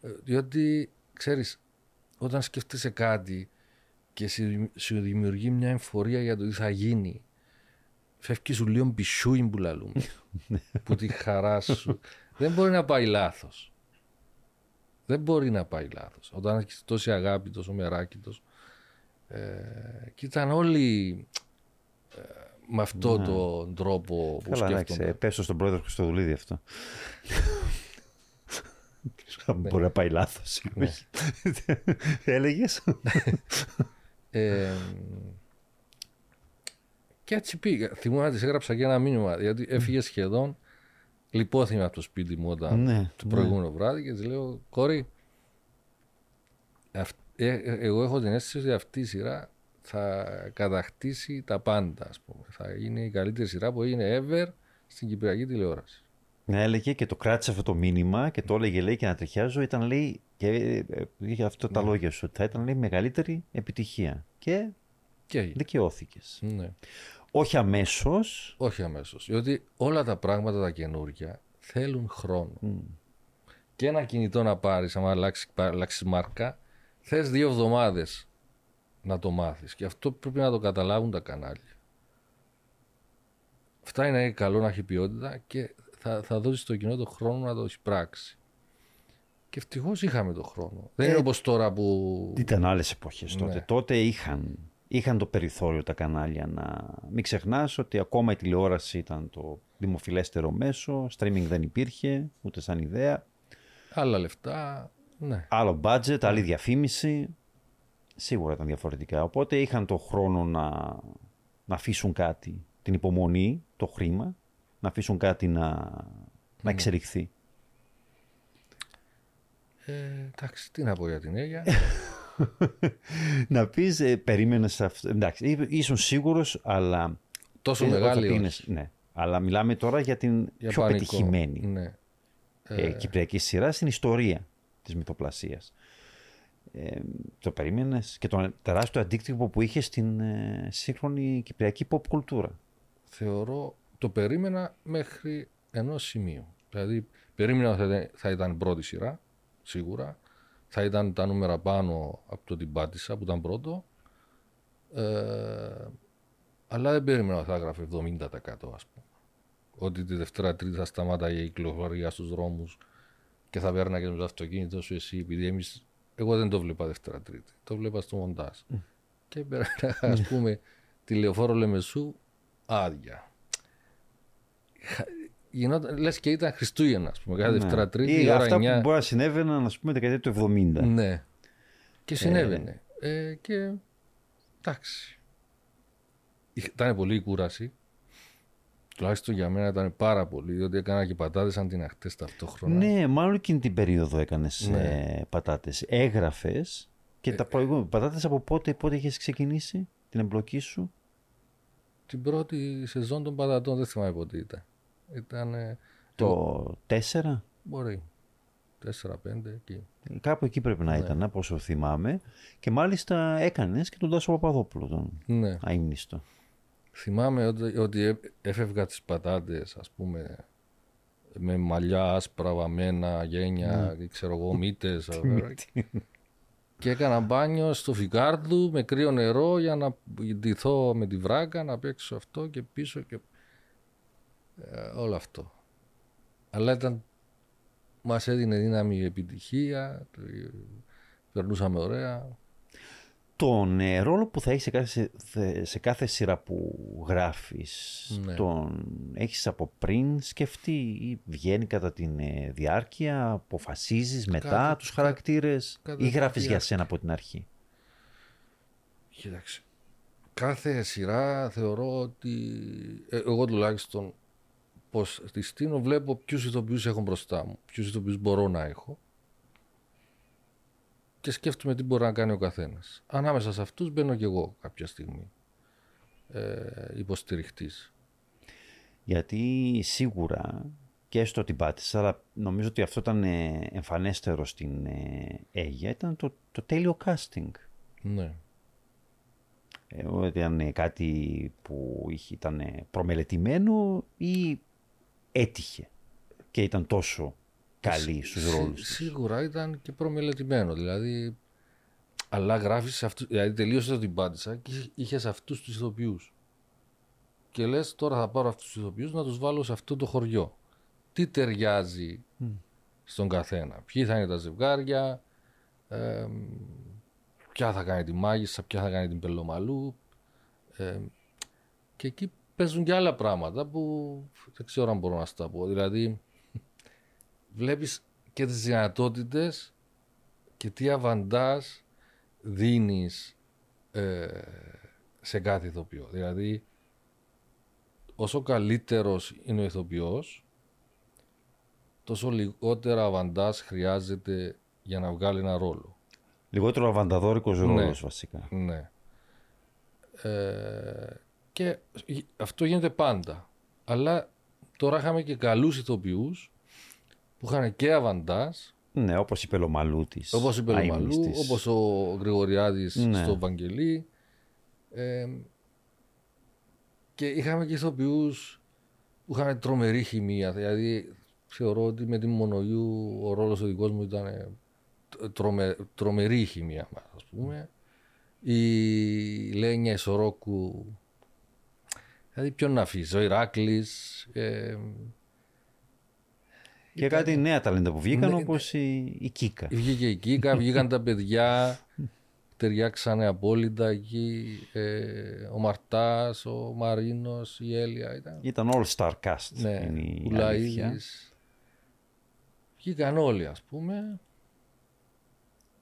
ε, διότι, ξέρεις, όταν σκέφτεσαι κάτι και σου δημιουργεί μια εμφορία για το τι θα γίνει φεύγει σου λίγο μπισούιν που λαλούμε. που τη χαρά σου. δεν μπορεί να πάει λάθος. Δεν μπορεί να πάει λάθος. Όταν έχεις τόση αγάπη, τόσο μεράκητος. Ε, και ήταν όλοι ε, με αυτόν ναι. τον τρόπο που Καλά, σκέφτονται. πέσω στον πρόεδρο Χρυστοδουλίδη αυτό. Ναι. Μπορεί να πάει λάθος. Ναι. Έλεγες. Ε, και έτσι πήγα. Θυμούμαι να της έγραψα και ένα μήνυμα, γιατί έφυγε σχεδόν. Λυπόθυμα από το σπίτι μου όταν ναι, το ναι. προηγούμενο βράδυ και της λέω: Κόρη, ε, ε, εγώ έχω την αίσθηση ότι αυτή η σειρά θα κατακτήσει τα πάντα. Ας πούμε. Θα είναι η καλύτερη σειρά που έγινε ever στην Κυπριακή τηλεόραση. Ναι, έλεγε και το κράτησε αυτό το μήνυμα και το έλεγε λέει και να τριχιάζω. Ήταν λέει, και ε, είχε αυτό τα ναι. λόγια σου, ότι θα ήταν λέει μεγαλύτερη επιτυχία. Και, και δικαιώθηκες. Ναι. Όχι αμέσως. Όχι αμέσως. Διότι όλα τα πράγματα τα καινούργια θέλουν χρόνο. Και ένα κινητό να πάρεις, αν αλλάξεις, μάρκα, θες δύο εβδομάδες να το μάθεις. Και αυτό πρέπει να το καταλάβουν τα κανάλια. Αυτά είναι καλό να έχει ποιότητα και θα, θα δώσεις στο κοινό το χρόνο να το εισπράξει. Και ευτυχώς είχαμε το χρόνο. Δεν είναι ε, όπως τώρα που. Ήταν άλλες εποχές τότε. Ναι. Τότε είχαν είχαν το περιθώριο τα κανάλια να... Μην ξεχνάς ότι ακόμα η τηλεόραση ήταν το δημοφιλέστερο μέσο, streaming δεν υπήρχε, ούτε σαν ιδέα. Άλλα λεφτά, ναι. Άλλο budget, άλλη διαφήμιση. Σίγουρα ήταν διαφορετικά. Οπότε είχαν το χρόνο να, να αφήσουν κάτι, την υπομονή, το χρήμα, να αφήσουν κάτι να, να ναι. εξελιχθεί. Ε, εντάξει, τι να πω για την Αίγια. να πεις, ε, περίμενες αυτό. Εντάξει, ήσουν σίγουρος, αλλά. Τόσο μεγάλη. ναι. Αλλά μιλάμε τώρα για την για πιο πανικό. πετυχημένη ναι. ε, ε, κυπριακή σειρά στην ιστορία της μυθοπλασίας. Ε, το περίμενες; Και τον τεράστιο αντίκτυπο που είχες στην ε, σύγχρονη κυπριακή pop κουλτούρα. Θεωρώ, το περίμενα μέχρι ενός σημείου. Δηλαδή, περίμενα ότι θα ήταν πρώτη σειρά, σίγουρα θα ήταν τα νούμερα πάνω από το την πάτησα που ήταν πρώτο. Ε, αλλά δεν περίμενα ότι θα έγραφε 70% ας πούμε. Ότι τη Δευτέρα Τρίτη θα σταμάταγε η κυκλοφορία στους δρόμους και θα και με το αυτοκίνητο σου εσύ επειδή εμείς, εγώ δεν το βλέπα Δευτέρα Τρίτη, το βλέπα στο μοντάζ. Mm. Και ας πούμε τηλεοφόρο Λεμεσού άδεια γινόταν, λες και ήταν Χριστούγεννα, ας πούμε, κάθε ναι. Δευτέρα Τρίτη, Ή αυτά 9. που μπορεί να συνέβαιναν, ας πούμε, δεκαετία του 70. Ναι. Και συνέβαινε. Ε, ε, και εντάξει. Ήταν πολύ η κούραση τουλάχιστον για μένα ήταν πάρα πολύ, διότι έκανα και πατάτες αντιναχτές ταυτόχρονα. Ναι, μάλλον εκείνη την περίοδο έκανες Ναι. ε, πατάτες. Έγραφες και τα προηγούμενα πατάτες από πότε, πότε είχες ξεκινήσει την εμπλοκή σου; Την πρώτη σεζόν των πατατών δεν θυμάμαι πότε ήταν. Ήταν, ε, Το 4. μπορεί, 4-5 εκεί. Κάπου εκεί πρέπει να ήταν, από όσο θυμάμαι. Και μάλιστα έκανες και τον Τάσο Παπαδόπουλο, τον Ναι. αείμνηστο. Θυμάμαι ότι, ότι έ- έφευγα τις πατάτες, ας πούμε, με μαλλιά άσπρα, βαμμένα, γένια, και ξέρω εγώ, μύτες. και έκανα μπάνιο στο φικάρδου με κρύο νερό για να ντυθώ με τη βράκα, να παίξω αυτό και πίσω και ε, όλο αυτό. Αλλά ήταν, μας έδινε δύναμη η επιτυχία, το- περνούσαμε ωραία. Τον ε, ρόλο που θα έχεις σε κάθε, σε- σε κάθε σειρά που γράφεις, Ναι. τον έχεις από πριν σκεφτεί ή βγαίνει κατά τη διάρκεια, αποφασίζεις μετά Κατά- τους κα- χαρακτήρες κατά ή τη γράφεις για διάρκεια. σένα από την αρχή; Κοίταξε. Κάθε σειρά θεωρώ ότι ε, εγώ τουλάχιστον πως στη στείνω βλέπω ποιους ηθοποιούς έχω μπροστά μου, ποιους ηθοποιούς μπορώ να έχω και σκέφτομαι τι μπορεί να κάνει ο καθένας. Ανάμεσα σε αυτούς μπαίνω κι εγώ κάποια στιγμή ε, υποστηριχτής. Γιατί σίγουρα και στο την πάτησα, αλλά νομίζω ότι αυτό ήταν ε, εμφανέστερο στην ε, Αίγια, ήταν το, το τέλειο casting. Ναι. Ε, ότι ήταν ε, κάτι που είχε, ήταν ε, προμελετημένο ή έτυχε και ήταν τόσο καλή στους Σί- ρόλους της. Σίγουρα ήταν και προμελετημένο. Δηλαδή, αλλά γράφεις αυτούς. Δηλαδή, τελείωσες την πάτησα και είχε αυτούς τους ηθοποιούς. Και λες, τώρα θα πάρω αυτούς τους ηθοποιούς να τους βάλω σε αυτό το χωριό. Τι ταιριάζει στον καθένα; Ποιοι θα είναι τα ζευγάρια. Ε, ποια θα κάνει τη μάγισσα, ποια θα κάνει την πελομαλού. Ε, και εκεί παίζουν και άλλα πράγματα που δεν ξέρω αν μπορώ να στα πω. Δηλαδή, βλέπεις και τις δυνατότητες και τι αβαντάζ δίνεις ε, σε κάθε ηθοποιό. Δηλαδή, όσο καλύτερος είναι ο ηθοποιός, τόσο λιγότερα αβαντάζ χρειάζεται για να βγάλει ένα ρόλο. Λιγότερο αβανταδόρικος ρόλος βασικά. Ναι. Ε, και αυτό γίνεται πάντα. Αλλά τώρα είχαμε και καλούς ηθοποιούς που είχαν και αβαντάζ, Ναι, όπως η Πελομαλού της. όπως η Πελομαλού, αείμνηστης. όπως ο Γρηγοριάδης Ναι. στο Βαγγελί. Ε, και είχαμε και ηθοποιούς που είχαν τρομερή χημεία. Δηλαδή θεωρώ ότι με τη Μονογιού ο ρόλος ο δικός μου ήταν ε, τρομε, τρομερή η χημεία μας, ας πούμε. Η Λένια Ισορόκου, δηλαδή ποιον να αφήσει, ο Ηράκλης, ε, Και κάτι νέα ταλέντα που βγήκαν Ναι, όπως η, η Κίκα. Βγήκε η Κίκα, βγήκαν τα παιδιά, ταιριάξανε απόλυτα εκεί. ε, ο Μαρτάς, ο Μαρίνος, η Έλια ήταν. Ήταν all star cast. Ναι, είναι η ο αλήθεια. Λαΐδης. Βγήκαν όλοι ας πούμε.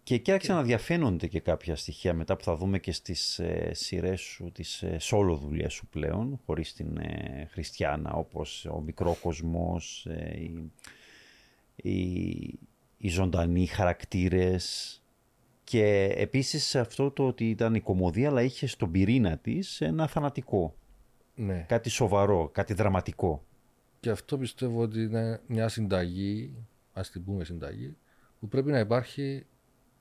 Και εκεί άρχισαν να διαφαίνονται και κάποια στοιχεία μετά που θα δούμε και στις ε, σειρές σου, τις ε, solo δουλειές σου πλέον, χωρίς την ε, Χριστιανά, όπως ο Μικρόκοσμος, ε, οι, οι, οι ζωντανοί χαρακτήρες και επίσης αυτό το ότι ήταν η κομμωδία αλλά είχε στον πυρήνα της ένα θανατικό, Ναι. κάτι σοβαρό, κάτι δραματικό. Και αυτό πιστεύω ότι είναι μια συνταγή, ας την πούμε συνταγή, που πρέπει να υπάρχει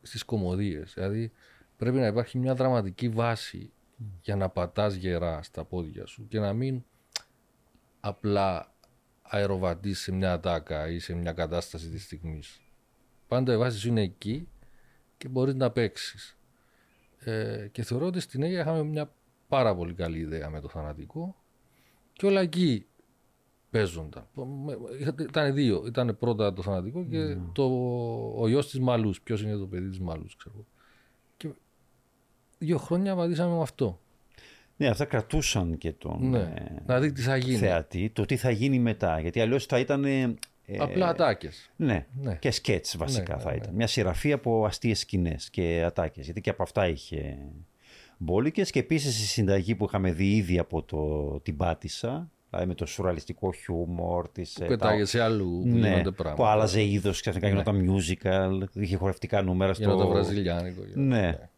στις κομμωδίες. Δηλαδή πρέπει να υπάρχει μια δραματική βάση για να πατάς γερά στα πόδια σου και να μην απλά αεροβατείς σε μια ατάκα ή σε μια κατάσταση της στιγμής. Πάντα η βάση σου είναι εκεί και μπορείς να παίξεις. Ε, και θεωρώ ότι στην Αίγυπτο είχαμε μια πάρα πολύ καλή ιδέα με το θανατικό και όλα εκεί παίζονταν. Ήταν δύο. Ήταν πρώτα το θανατικό και το, ο γιος της Μαλούς. Ποιος είναι το παιδί της Μαλούς, ξέρω. εγώ. Και δύο χρόνια βαδίσαμε με αυτό. Ναι, αυτά κρατούσαν και τον Ναι. ε, Να δει τι θα γίνει. θεατή, το τι θα γίνει μετά. Γιατί αλλιώς θα ήταν... ε, Απλά ατάκες. Ναι, Ναι. και σκέτς βασικά Ναι, θα ναι, ήταν. Μια σειραφή από αστείες σκηνές και ατάκες. Γιατί και από αυτά είχε μπόλικες. Και επίσης η συνταγή που είχαμε δει ήδη από το, την Πάτησα Δηλαδή με το σουραλιστικό χιούμορ της. Που πετάγεσαι αλλού, που ναι, γίνονται πράγματα. που άλλαζε είδος, ξαφνικά γινόταν musical, είχε χορευτικά νούμερα στο. Γίνονται βραζιλιάνικο. Ναι.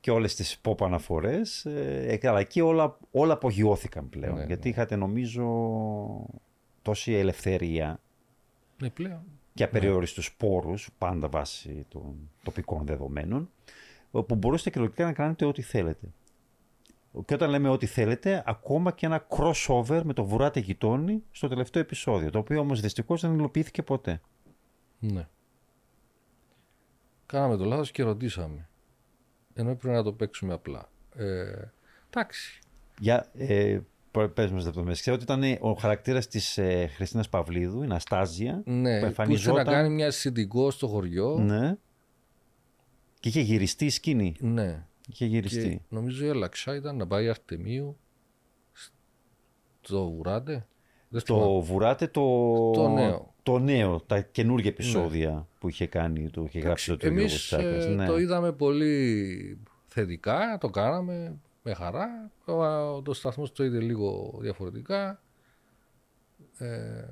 Και όλες τις pop αναφορές. Ε, αλλά εκεί όλα, όλα απογειώθηκαν πλέον. Ναι, γιατί είχατε νομίζω τόση ελευθερία Ναι, πλέον. και απεριόριστους πόρους, πάντα βάσει των τοπικών δεδομένων, όπου μπορούσατε κυριολεκτικά να κάνετε ό,τι θέλετε. Και όταν λέμε ό,τι θέλετε, ακόμα και ένα crossover με το Βουράτε Γειτόνι στο τελευταίο επεισόδιο, το οποίο όμως δυστυχώς δεν υλοποιήθηκε ποτέ. Ναι. Κάναμε το λάθος και ρωτήσαμε. Ενώ έπρεπε να το παίξουμε απλά. Ε, εντάξει. Για, ε, πε- πες μας λεπτομέρειες. Ξέρω ότι ήταν ο χαρακτήρας της ε, Χριστίνας Παυλίδου, η Αναστάζια, Ναι, που που ήθελε εμφανιζόταν... να κάνει μια συντικό στο χωριό. Ναι. Και είχε γυριστεί η σκηνή. Ναι. Είχε γυριστεί. Και νομίζω η Ελαξά ήταν να πάει Αρτεμίου στο Βουράτε. Δεν θυμάμαι. Το Βουράτε το... Το νέο. το νέο, τα καινούργια επεισόδια που είχε κάνει, του είχε γράψει το Γιώργος Εμείς Τσάκας. ε, ναι. το είδαμε πολύ θετικά, το κάναμε με χαρά. Ο, το σταθμός το είδε λίγο διαφορετικά. Ε,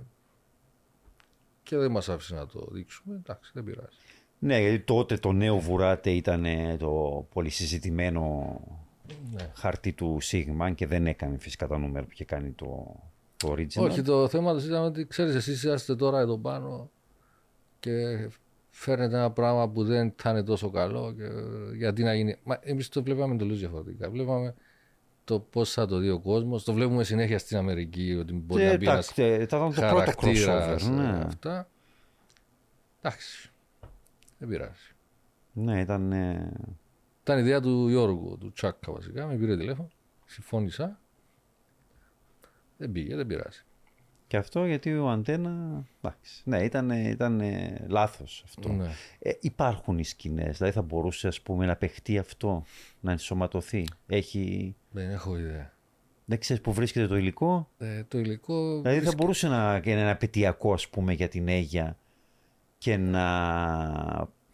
και δεν μας άφησε να το δείξουμε. Εντάξει, δεν πειράζει. Ναι, γιατί τότε το νέο Βουράτε ήταν ε, το πολύ συζητημένο Ναι. χαρτί του Σίγμα και δεν έκανε φυσικά τα νούμερα που είχε κάνει το, το original. Όχι, το θέμα τους ήταν ότι ξέρεις εσείς είσαστε τώρα εδώ πάνω και φέρνετε ένα πράγμα που δεν θα είναι τόσο καλό και γιατί να γίνει. Μα εμείς το βλέπαμε τελείως διαφορετικά. Βλέπαμε το πώς θα το δει ο κόσμος. Το βλέπουμε συνέχεια στην Αμερική ότι μπορεί Και να μπει τα- ένας τε- ήταν το πρώτο χαρακτήρας, crossover. Ναι, ε, αυτά. Εντάξει. Δεν πειράζει. ναι ήταν... ε, Ήταν ιδέα του Γιώργου, του Τσάκα βασικά. Με πήρε τηλέφωνο. Συμφώνησα. Δεν πήγε, δεν πειράζει. Και αυτό γιατί ο Αντένα... εντάξει, ναι, ήταν, ήταν ε, λάθος αυτό. Ναι. Ε, υπάρχουν οι σκηνές, δηλαδή θα μπορούσε ας πούμε να παιχτεί αυτό, να ενσωματωθεί. Έχει... Δεν έχω ιδέα. Δεν ξέρεις που βρίσκεται το υλικό; Ε, το υλικό. Δηλαδή θα βρίσκεται- μπορούσε να είναι ένα πετειακό ας πούμε για την Αίγια και να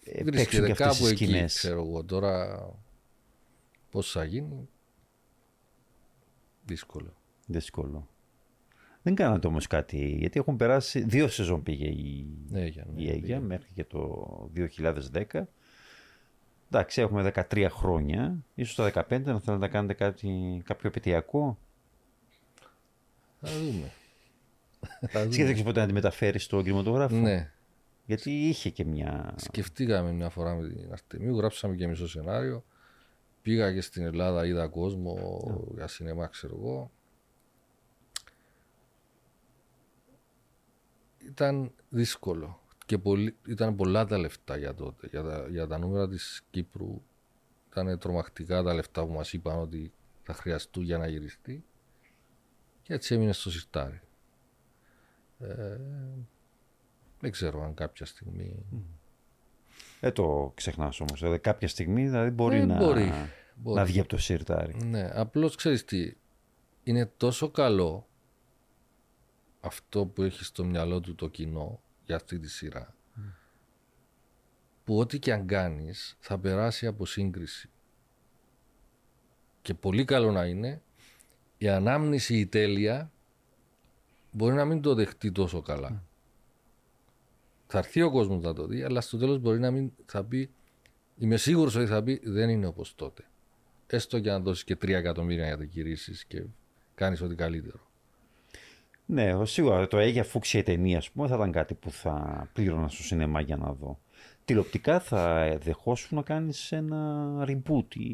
ε, παίξουν βρίσκεται και αυτές κάπου οι εκεί, σκηνές. ξέρω εγώ. Τώρα πώς θα γίνει, δύσκολο. Δύσκολο. Δεν κάνατε όμως κάτι, γιατί έχουν περάσει, δύο σεζόν πήγε η, Ναι, για, ναι, η Αίγια πήγε. μέχρι και το 2010. Εντάξει, έχουμε 13 χρόνια. Ίσως τα 15 να θέλετε να κάνετε κάτι, κάποιο επαιτειακό. Θα δούμε. θα Σκέφτεσαι δούμε. ποτέ να τη μεταφέρεις στον κινηματογράφο; ναι, Γιατί είχε και μια. σκεφτήκαμε μια φορά με την Αρτεμίου, γράψαμε και μισό σενάριο. Πήγα και στην Ελλάδα, είδα κόσμο για σινεμά, ξέρω εγώ. Ήταν δύσκολο και πολύ, ήταν πολλά τα λεφτά για τότε. Για τα, για τα νούμερα της Κύπρου ήταν τρομακτικά τα λεφτά που μας είπαν ότι θα χρειαστούν για να γυριστεί. Και έτσι έμεινε στο σιρτάρι. Ε, δεν ξέρω αν κάποια στιγμή Δεν το ξεχνάς όμως. Δηλαδή κάποια στιγμή δηλαδή μπορεί, Ε, να, μπορεί, μπορεί. να βγει από το σιρτάρι. Ναι, απλώς ξέρεις τι, είναι τόσο καλό αυτό που έχει στο μυαλό του το κοινό για αυτή τη σειρά που ό,τι και αν κάνεις θα περάσει από σύγκριση. Και πολύ καλό να είναι η ανάμνηση η τέλεια μπορεί να μην το δεχτεί τόσο καλά. Θα έρθει ο κόσμος να το δει, αλλά στο τέλος μπορεί να μην θα πει Είμαι σίγουρος ότι θα πει δεν είναι όπως τότε. Έστω και να δώσεις και 3 εκατομμύρια για τα κηρύσεις και κάνεις ό,τι καλύτερο. Ναι, ο- σίγουρα το Αίγια Φούξια η ταινία, ας πούμε, θα ήταν κάτι που θα πλήρωνα στο σινεμά για να δω. Τηλεοπτικά θα δεχόσουν να κάνεις ένα reboot ή,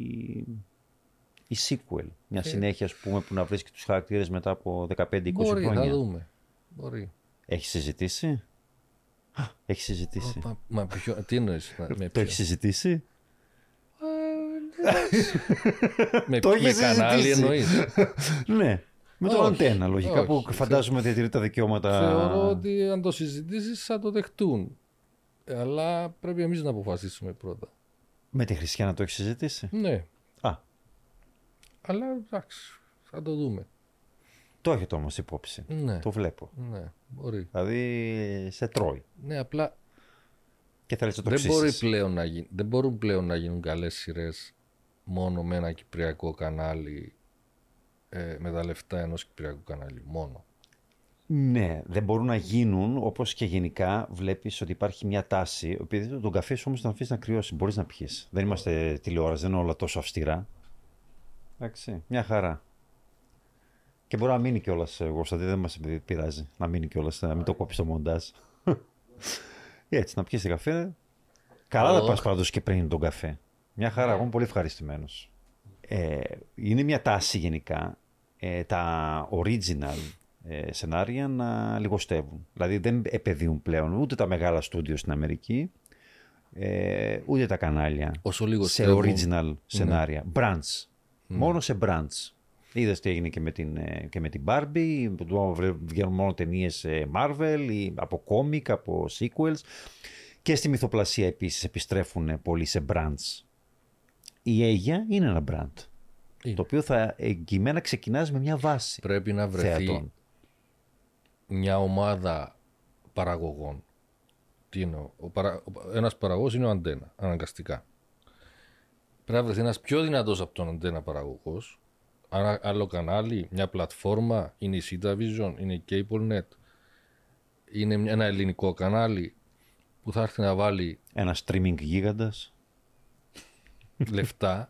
ή sequel. Μια συνέχεια, ας πούμε, που να βρίσκει τους χαρακτήρες μετά από 15-20 Μπορεί, θα χρόνια. δούμε. Μπορεί. Έχεις συζητήσει; Α, Έχει συζητήσει. Μα, μα ποιο, τι εννοείς, με Το ποιο; έχεις συζητήσει; με, το έχεις με κανάλι συζητήσει. εννοείς. ναι. Με το Όχι, αντένα, λογικά, όχι. που φαντάζομαι διατηρεί τα δικαιώματα. Θεωρώ ότι αν το συζητήσεις θα το δεχτούν. Ε, Αλλά πρέπει εμείς να αποφασίσουμε πρώτα. Με τη Χριστιανά το έχεις συζητήσει; Ναι. Α, Αλλά εντάξει, θα το δούμε. το έχετε όμως υπόψη. Ναι. Το βλέπω. Ναι, μπορεί. Δηλαδή σε τρώει. Ναι, απλά Και θέλεις να το δεν, μπορεί ξύσεις. πλέον να γι... δεν μπορούν πλέον να γίνουν καλές σειρές μόνο με ένα κυπριακό κανάλι ε, με τα λεφτά ενός κυπριακού καναλιού. Μόνο. Ναι, δεν μπορούν να γίνουν όπως και γενικά βλέπεις ότι υπάρχει μια τάση. Επειδή τον καφέ σου όμως τον αφήσεις να κρυώσει, μπορείς να πιεις. Δεν είμαστε τηλεόραση, δεν είναι όλα τόσο αυστηρά. Εντάξει, μια χαρά. Και μπορεί να μείνει κιόλας εγώ, δηλαδή δεν μας πειράζει να μείνει κιόλας, να μην το κόψει το μοντάζ. Έτσι, να πιεις καφέ. Καλά να πας πάντω και πριν τον καφέ. Μια χαρά, εγώ είμαι πολύ ευχαριστημένος. Ε, είναι μια τάση γενικά ε, τα original ε, σενάρια να λιγοστεύουν. Δηλαδή δεν επαιδείουν πλέον ούτε τα μεγάλα στούντιο στην Αμερική, ε, ούτε τα κανάλια Όσο σε original σενάρια. Ναι. Brands. Μόνο σε brands. Είδες τι έγινε και με την, ε, και με την Barbie, βγαίνουν μόνο ταινίες ε, Marvel ή από κόμικ, από sequels. Και στη μυθοπλασία επίσης επιστρέφουν πολύ σε brands. Η Asia είναι ένα brand. Το οποίο θα εγκυμένα ξεκινάς με μια βάση. Πρέπει να βρεθεί μια ομάδα παραγωγών. Τι εννοώ; Ο παρα... Ένας παραγωγός είναι ο αντένα, αναγκαστικά. Πρέπει να βρεθεί ένας πιο δυνατός από τον αντένα παραγωγός άλλο κανάλι, μια πλατφόρμα, είναι η Sita Vision, είναι η CableNet, είναι ένα ελληνικό κανάλι που θα έρθει να βάλει ένα streaming γίγαντας λεφτά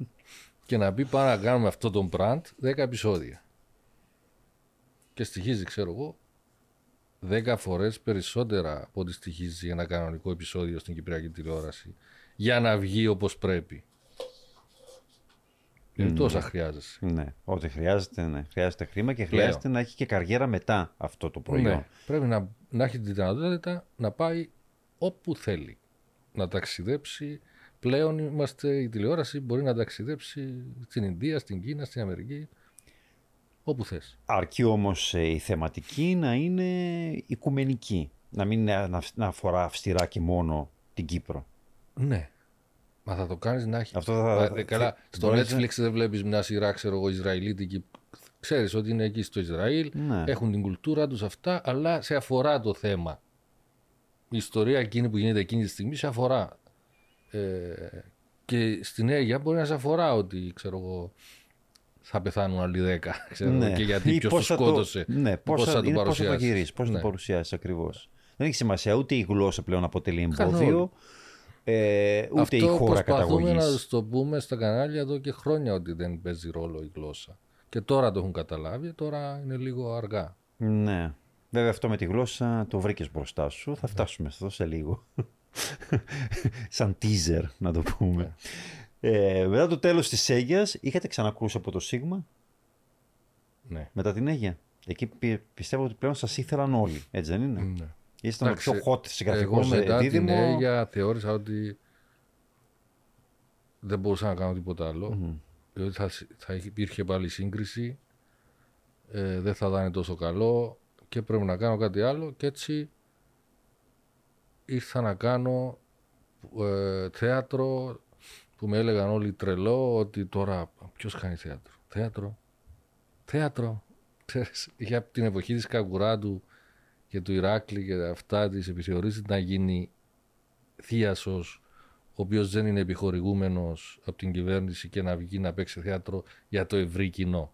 και να πει πάμε να κάνουμε αυτό το brand 10 επεισόδια. Και στοιχίζει, ξέρω εγώ, 10 φορές περισσότερα από ό,τι στοιχίζει ένα κανονικό επεισόδιο στην Κυπριακή τηλεόραση για να βγει όπως πρέπει. Γιατί mm. τόσα χρειάζεσαι. Ναι, ό,τι χρειάζεται, ναι. Χρειάζεται χρήμα και χρειάζεται να έχει και καριέρα μετά αυτό το προϊόν. Ναι. Πρέπει να, να έχει τη δυνατότητα να πάει όπου θέλει. Να ταξιδέψει. Πλέον είμαστε, η τηλεόραση μπορεί να ταξιδέψει στην Ινδία, στην Κίνα, στην Αμερική. Όπου θες. Αρκεί όμως ε, η θεματική να είναι οικουμενική. Να μην να, να αφορά αυστηρά και μόνο την Κύπρο. Ναι. Μα θα το κάνεις να έχει. Αυτό θα... Μα, καλά, στο Netflix δεν βλέπεις μια σειρά, ξέρω εγώ, Ισραηλίτικη. Ξέρεις ότι είναι εκεί στο Ισραήλ, ναι. έχουν την κουλτούρα τους αυτά, αλλά σε αφορά το θέμα. Η ιστορία εκείνη που γίνεται εκείνη τη στιγμή σε αφορά. Ε, και στην Αίγυπτο μπορεί να σε αφορά ότι ξέρω εγώ, θα πεθάνουν άλλοι δέκα. Ξέρω, ναι. Και γιατί ποιος το σκότωσε. Ναι, πώς θα, το παρουσιάσεις. Πώς θα το παρουσιάσεις ακριβώς. Δεν έχει σημασία ούτε η γλώσσα πλέον αποτελεί εμπόδιο. Ε, ούτε Αυτό η χώρα καταγωγής. Αυτό να το πούμε στα κανάλια εδώ και χρόνια ότι δεν παίζει ρόλο η γλώσσα. Και τώρα το έχουν καταλάβει, τώρα είναι λίγο αργά. Ναι. Βέβαια αυτό με τη γλώσσα το βρήκες μπροστά σου. Θα φτάσουμε αυτό σε λίγο. Σαν teaser να το πούμε. Ναι. Ε, μετά το τέλος της Αίγιας είχατε ξανακούσει από το Σίγμα; Ναι. Μετά την Αίγια. Εκεί πιστεύω ότι πλέον σας ήθελαν όλοι. Έτσι δεν είναι; Ναι. Ήσταν το πιο hot συγγραφικό Εγώ μετά δίδυμο. την Αίγια θεώρησα ότι δεν μπορούσα να κάνω τίποτα άλλο. Mm-hmm. Διότι θα, θα υπήρχε πάλι σύγκριση. Ε, δεν θα ήταν τόσο καλό και πρέπει να κάνω κάτι άλλο και έτσι ήρθα να κάνω ε, θέατρο που με έλεγαν όλοι τρελό ότι τώρα ποιος κάνει θέατρο. Θέατρο. Θέατρο. Ξέρεις, είχε από την εποχή της Καγκουράτου και του Ηράκλη και αυτά τη επιθεωρήσεις να γίνει θείασος, ο οποίος δεν είναι επιχορηγούμενος από την κυβέρνηση και να βγει να παίξει θέατρο για το ευρύ κοινό.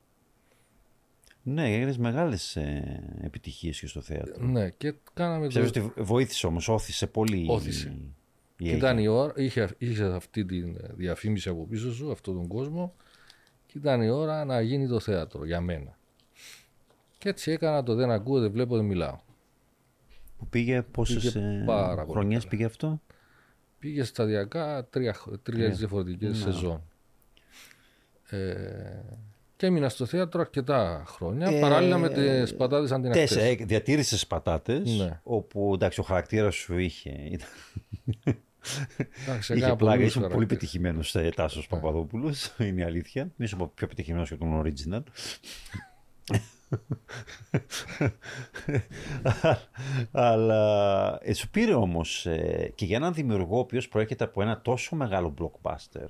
Ναι, έγινε μεγάλες επιτυχίες και στο θέατρο. Ναι, και κάναμε. Ξέρω το... ότι βοήθησε όμως, όθησε πολύ. Όθησε. Η... Και ήταν η ώρα, είχε, είχε αυτή τη διαφήμιση από πίσω σου, αυτόν τον κόσμο, και ήταν η ώρα να γίνει το θέατρο για μένα. Και έτσι έκανα το δεν ακούω, δεν βλέπω, δεν μιλάω. Που πήγε πόσες ε, χρονιές πήγε αυτό; Πήγε σταδιακά τρία, τρία διαφορετικές σεζόν. Ε, και έμεινα στο θέατρο αρκετά χρόνια, ε, παράλληλα με τις πατάτες αντινακτές. Τέσσερα, ε, διατήρησες πατάτες, ναι. όπου εντάξει, ο χαρακτήρας σου είχε. Εντάξει, είχε πλάκα, ήσουν πολύ πετυχημένος σε Τάσος ναι. Παπαδόπουλος, είναι η αλήθεια. Ήσουν πιο πετυχημένος και τον original. Αλλά ε, σου πήρε όμως ε, και για έναν δημιουργό ο οποίος προέρχεται από ένα τόσο μεγάλο blockbuster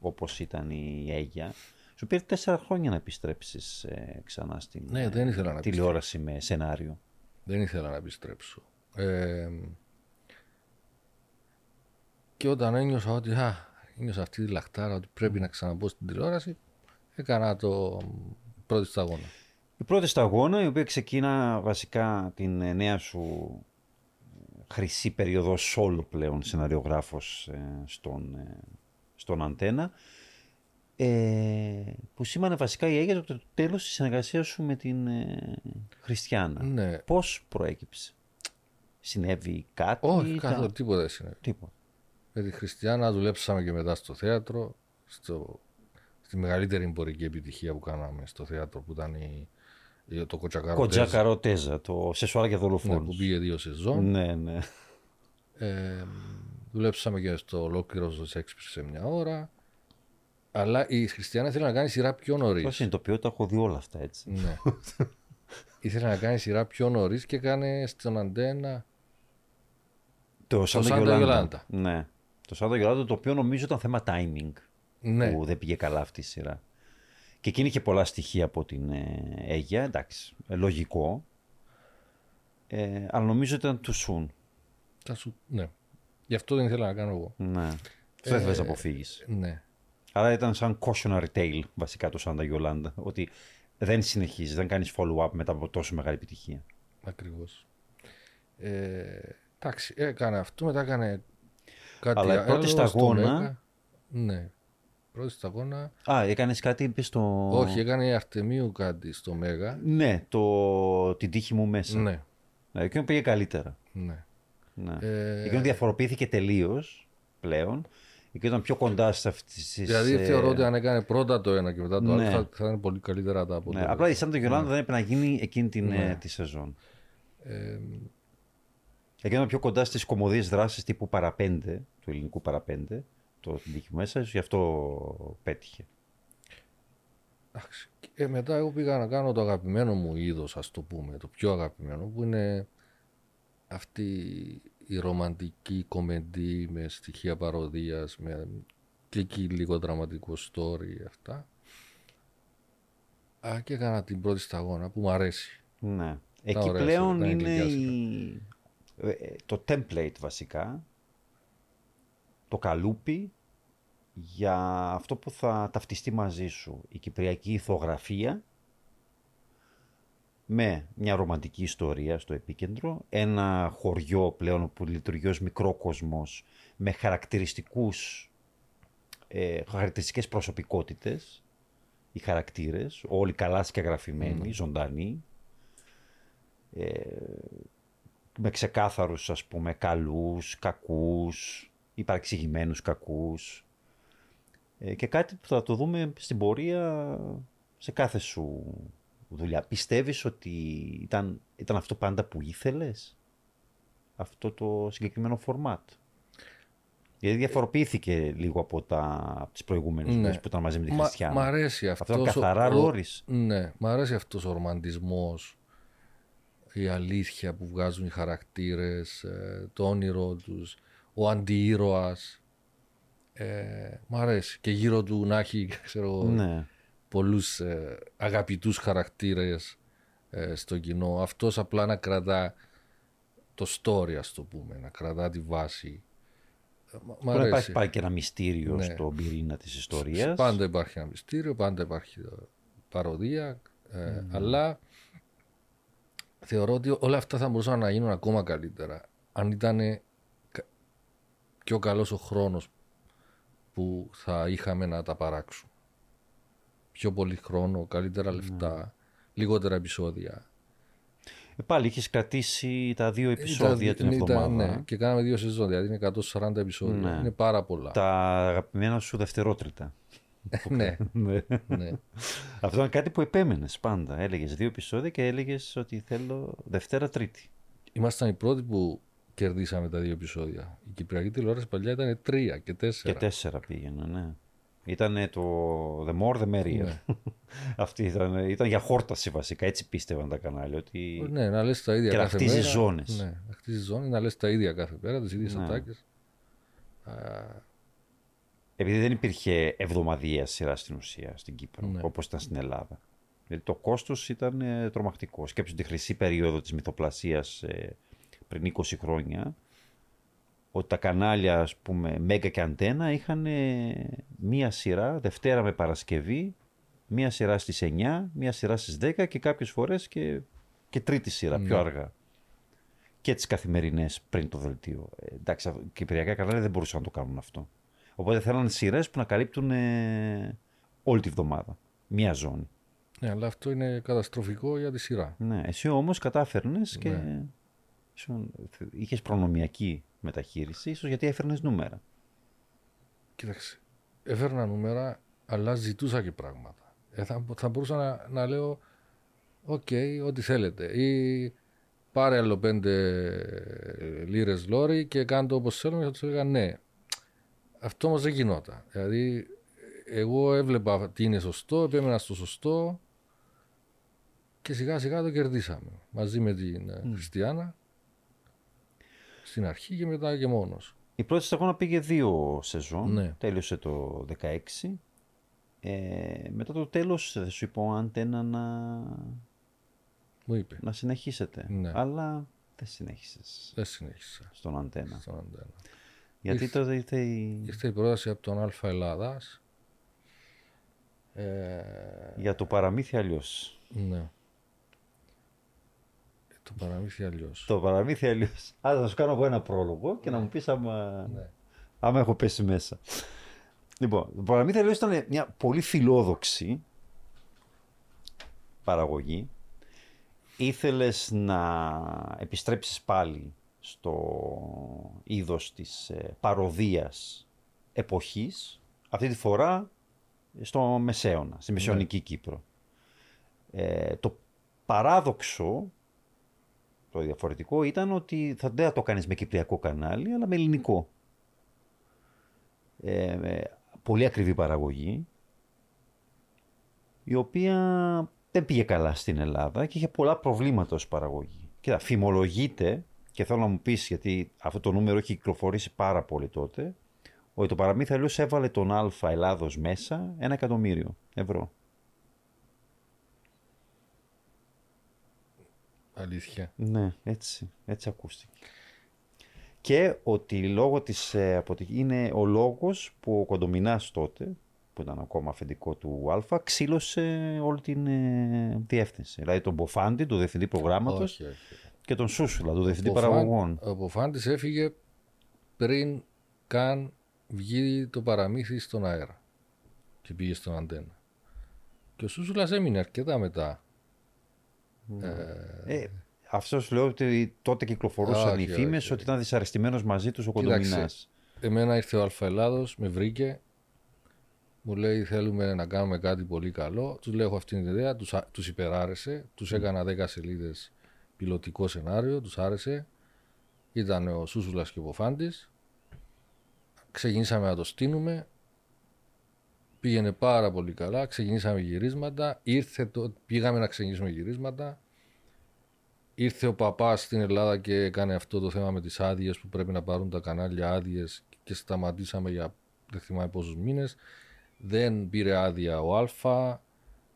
όπως ήταν η Αίγια σου πήρε τέσσερα χρόνια να επιστρέψεις ε, ξανά στην ναι, δεν ήθελα να τηλεόραση με σενάριο. Δεν ήθελα να επιστρέψω. Ε, και όταν ένιωσα ότι α, ένιωσα αυτή τη λαχτάρα ότι πρέπει να ξαναμπω στην τηλεόραση έκανα το πρώτη σταγόνα. Η πρώτη σταγόνα, η οποία ξεκίνα βασικά την ε, νέα σου χρυσή περίοδο solo πλέον σεναριογράφος ε, στον, ε, στον Αντένα, ε, που σήμανε βασικά η Αίγυπτο το τέλος της συνεργασίας σου με την ε, Χριστιανά. Ναι. Πώς προέκυψε; Συνέβη κάτι. Όχι, ήταν- καθόλου τίποτα δεν συνέβη. Τίποτα. Με τη Χριστιανά δουλέψαμε και μετά στο θέατρο, στο, στη μεγαλύτερη εμπορική επιτυχία που κάναμε στο θέατρο που ήταν η, η- το Κοτσακάρο Κοντζά Καροτέζα, το σεσουάλ για ναι, δολοφόνους. που πήγε δύο σεζόν. Ναι, ναι. Ε, δουλέψαμε και στο ολόκληρο στο Σέξπιρ σε μια ώρα. Αλλά η Χριστιανά ήθελε να κάνει σειρά πιο νωρίς. Το συνειδητοποιώ, τα έχω δει όλα αυτά έτσι. ναι. ήθελε να κάνει σειρά πιο νωρίς και έκανε στον Αντένα. Το Σάντα Σάντα Γιολάντα. Γιολάντα. Ναι. Το Σάντα Γιολάντα, το οποίο νομίζω ήταν θέμα timing. Ναι, Που δεν πήγε καλά αυτή η σειρά. Και εκείνη είχε πολλά στοιχεία από την ε, Αίγια, εντάξει, ε, λογικό. Ε, αλλά νομίζω ήταν too soon. θα σου... ναι. Γι' αυτό δεν ήθελα να κάνω εγώ. Ναι. Αυτό δεν θες να αποφύγεις. Ναι. Άρα ήταν σαν cautionary tale βασικά το Σάντα Γιολάντα. Ότι δεν συνεχίζεις, δεν κάνεις follow-up μετά από τόσο μεγάλη επιτυχία. Ακριβώς. Ε, εντάξει, έκανε αυτό, μετά έκανε κάτι Αλλά η άλλο. πρώτη στο σταγόνα- Μέγα. Ναι. Πρώτη σταγόνα. Α, έκανες κάτι, είπες στο... Όχι, έκανε η Αρτεμίου κάτι στο Μέγα. Ναι, το... την τύχη μου μέσα. Ναι. Ναι, εκείνο πήγε καλύτερα. ναι. Ναι. Ε, Εκείνο διαφοροποιήθηκε τελείως πλέον. Εκείνο ήταν πιο κοντά σε αυτή τη. δηλαδή θεωρώ ότι αν έκανε πρώτα το ένα και μετά το Ναι. άλλο θα, θα ήταν πολύ καλύτερα τα Ναι, αποτελέσματα. απλά η Σάντα Γιολάντα δεν έπρεπε να γίνει εκείνη την, Ναι. ε, τη σεζόν. Ε, Εκείνο ήταν πιο κοντά στις κομμωδίες δράσει τύπου παραπέντε, του ελληνικού παραπέντε, το την τύχη μου μέσα, ίσως γι' αυτό πέτυχε. εντάξει. Ε, μετά εγώ πήγα να κάνω το αγαπημένο μου είδος, ας το πούμε, το πιο αγαπημένο, που είναι αυτή η ρομαντική κομμεντή με στοιχεία παροδίας, με και εκεί λίγο δραματικό story, αυτά. Α, και έκανα την πρώτη σταγόνα που μου αρέσει. Ναι. Εκεί ωραία, πλέον ήταν είναι γλυκιά η... ε, ε, το template βασικά, το καλούπι για αυτό που θα ταυτιστεί μαζί σου. Η κυπριακή ηθογραφία με μια ρομαντική ιστορία στο επίκεντρο, ένα χωριό πλέον που λειτουργεί ως μικρό κοσμός με χαρακτηριστικούς, ε, χαρακτηριστικές προσωπικότητες, οι χαρακτήρες, όλοι καλά σκεγγραφημένοι, ζωντανοί, ε, με ξεκάθαρους ας πούμε καλούς, κακούς, υπαρξηγημένους κακούς ε, και κάτι που θα το δούμε στην πορεία σε κάθε σου δουλειά. Πιστεύεις ότι ήταν, ήταν αυτό πάντα που ήθελες, αυτό το συγκεκριμένο φορμάτ. Γιατί διαφοροποιήθηκε λίγο από, τα, από τις προηγούμενες Ναι. δουλειές που ήταν μαζί με τη Μα- Χριστιανά. Μ' αρέσει Αυτό αυτός ήταν καθαρά ο- ο- Λόρις. Ναι, μ' αρέσει αυτός ο ρομαντισμός, η αλήθεια που βγάζουν οι χαρακτήρες, ε, το όνειρό τους, ο αντιήρωας. Ε, μ' αρέσει. Και γύρω του να έχει, ξέρω, Ναι. πολλούς ε, αγαπητούς χαρακτήρες ε, στο κοινό. Αυτός απλά να κρατά το story, ας το πούμε, να κρατά τη βάση. Ε, μ- Μ' Μπορεί να υπάρχει αρέσει. πάλι και ένα μυστήριο Ναι. στον πυρήνα της ιστορίας. Πάντα υπάρχει ένα μυστήριο, πάντα υπάρχει ε, παροδία, ε, αλλά θεωρώ ότι όλα αυτά θα μπορούσαν να γίνουν ακόμα καλύτερα αν ήταν κα- πιο καλός ο χρόνος που θα είχαμε να τα παράξουμε. Πιο πολύ χρόνο, καλύτερα λεφτά, λιγότερα επεισόδια. Ε, πάλι είχες κρατήσει τα δύο επεισόδια Ήταν- την ήταν- εβδομάδα. ναι, και κάναμε δύο σεζόν, δηλαδή είναι 140 επεισόδια. Ναι. Είναι πάρα πολλά. Τα αγαπημένα σου δευτερότριτα. ναι, Ναι. ναι. Αυτό ήταν κάτι που επέμενες πάντα. Έλεγες δύο επεισόδια και έλεγες ότι θέλω Δευτέρα Τρίτη. Ήμασταν οι πρώτοι που κερδίσαμε τα δύο επεισόδια. Η Κυπριακή τηλεόραση παλιά ήταν τρία και τέσσερα. Και τέσσερα πήγαινε, ναι. Ήταν το The More the Merrier. Ναι. Αυτή ήταν, ήταν για χόρταση βασικά. Έτσι πίστευαν τα κανάλια. Ότι... Ναι, να λες τα ίδια Και να κάθε χτίζεις μέρα. ζώνες. Ναι, να χτίζεις ζώνες, να λες τα ίδια κάθε μέρα, τις ίδιες Ναι. ατάκες. Α, Επειδή δεν υπήρχε εβδομαδιαία σειρά στην ουσία στην Κύπρο, Ναι. όπως ήταν στην Ελλάδα. Δηλαδή το κόστος ήταν ε, τρομακτικός. Σκέψου τη χρυσή περίοδο της μυθοπλασίας ε, πριν 20 χρόνια, ότι τα κανάλια, ας πούμε, Μέγκα και Αντένα είχαν ε, μία σειρά, Δευτέρα με Παρασκευή, Μία σειρά στις 9, μία σειρά στις 10 και κάποιες φορές και, και τρίτη σειρά, πιο Ναι. αργά. Και τις καθημερινές πριν το δελτίο. Ε, εντάξει, αυ- κυπριακά κανάλια δεν μπορούσαν να το κάνουν αυτό. Οπότε θέλανε σειρές που να καλύπτουν ε, όλη τη βδομάδα. Μία ζώνη. Ναι, αλλά αυτό είναι καταστροφικό για τη σειρά. Ναι, εσύ όμως κατάφερνες και Ναι. Ήσουν- είχες προνομιακή μεταχείριση, ίσως γιατί έφερνες νούμερα. Κοίταξε, έφερνα νούμερα, αλλά ζητούσα και πράγματα. Ε, θα, θα μπορούσα να, να λέω, οκ, ό,τι θέλετε. Ή πάρε άλλο πέντε λίρες Λώρη και κάντε όπως θέλουμε και θα τους έλεγα ναι. Αυτό όμως δεν γινόταν. Δηλαδή, εγώ έβλεπα τι είναι σωστό, επέμενα στο σωστό και σιγά σιγά το κερδίσαμε. Μαζί με την ε, Χριστιανά στην αρχή και μετά και μόνος. Η πρώτη σταγόνα πήγε δύο σεζόν. Ναι. Τέλειωσε το 16. Ε, μετά το τέλος δεν σου είπα ο Αντένα να, Μου είπε. να συνεχίσετε. Ναι. Αλλά δεν συνέχισες Δεν συνέχισα στον Αντένα. στον αντένα. Γιατί Ήρθε- τότε ήρθε η... Ήρθε η πρόταση από τον Αλφα Ελλάδας. Ε, για το παραμύθι αλλιώς. ναι. Το παραμύθι αλλιώς. Το παραμύθι αλλιώς. Άρα θα σου κάνω εγώ ένα πρόλογο και να μου πεις άμα, Ναι. άμα έχω πέσει μέσα. Λοιπόν, το παραμύθι αλλιώς ήταν μια πολύ φιλόδοξη παραγωγή. Ήθελες να επιστρέψεις πάλι στο είδος της ε, παροδίας εποχής, αυτή τη φορά στο Μεσαίωνα, στη Μεσαιωνική Κύπρο. Ε, το παράδοξο, το διαφορετικό ήταν ότι θα, δεν θα το κάνεις με κυπριακό κανάλι, αλλά με ελληνικό. Ε, με πολύ ακριβή παραγωγή, η οποία δεν πήγε καλά στην Ελλάδα και είχε πολλά προβλήματα ως παραγωγή. Κοίτα, φημολογείται, και θέλω να μου πεις, γιατί αυτό το νούμερο έχει κυκλοφορήσει πάρα πολύ τότε, ότι το παραμύθι αλλιώς έβαλε τον Α Ελλάδος μέσα ένα εκατομμύριο ευρώ. Αλήθεια. Ναι, έτσι, έτσι ακούστηκε. Και ότι λόγω της ε, αποτυχ- είναι ο λόγος που ο Κοντομινάς τότε, που ήταν ακόμα αφεντικό του Α, ξύλωσε όλη την ε, διεύθυνση. Δηλαδή τον Μποφάντη, του διευθυντή προγράμματος, Όχι, όχι. και τον Σούσουλα, του διευθυντή Ο Φαν- παραγωγών. Ο Ποφάντης έφυγε πριν καν βγει το παραμύθι στον αέρα και πήγε στον αντένα. Και ο Σούσουλας έμεινε αρκετά μετά. Ε, αυτός σου λέω ότι τότε κυκλοφορούσαν Όχι, οι φήμες όχι, ότι ήταν δυσαρεστημένος μαζί τους ο Κοίταξε, Κοντομινάς. Εμένα ήρθε ο Αλφα Ελλάδος, με βρήκε, μου λέει θέλουμε να κάνουμε κάτι πολύ καλό. Τους λέω έχω αυτή την ιδέα, τους, α- τους υπεράρεσε, τους έκανα 10 σελίδες πιλωτικό σενάριο, τους άρεσε. Ήταν ο Σούσουλας και ο Ποφάντης. Ξεκινήσαμε να το στείλουμε. Πήγαινε πάρα πολύ καλά. Ξεκινήσαμε γυρίσματα. Ήρθε το... Πήγαμε να ξεκινήσουμε γυρίσματα. Ήρθε ο παπάς στην Ελλάδα και έκανε αυτό το θέμα με τις άδειες που πρέπει να πάρουν τα κανάλια άδειες και σταματήσαμε για δεν θυμάμαι πόσους μήνες. Δεν πήρε άδεια ο Α,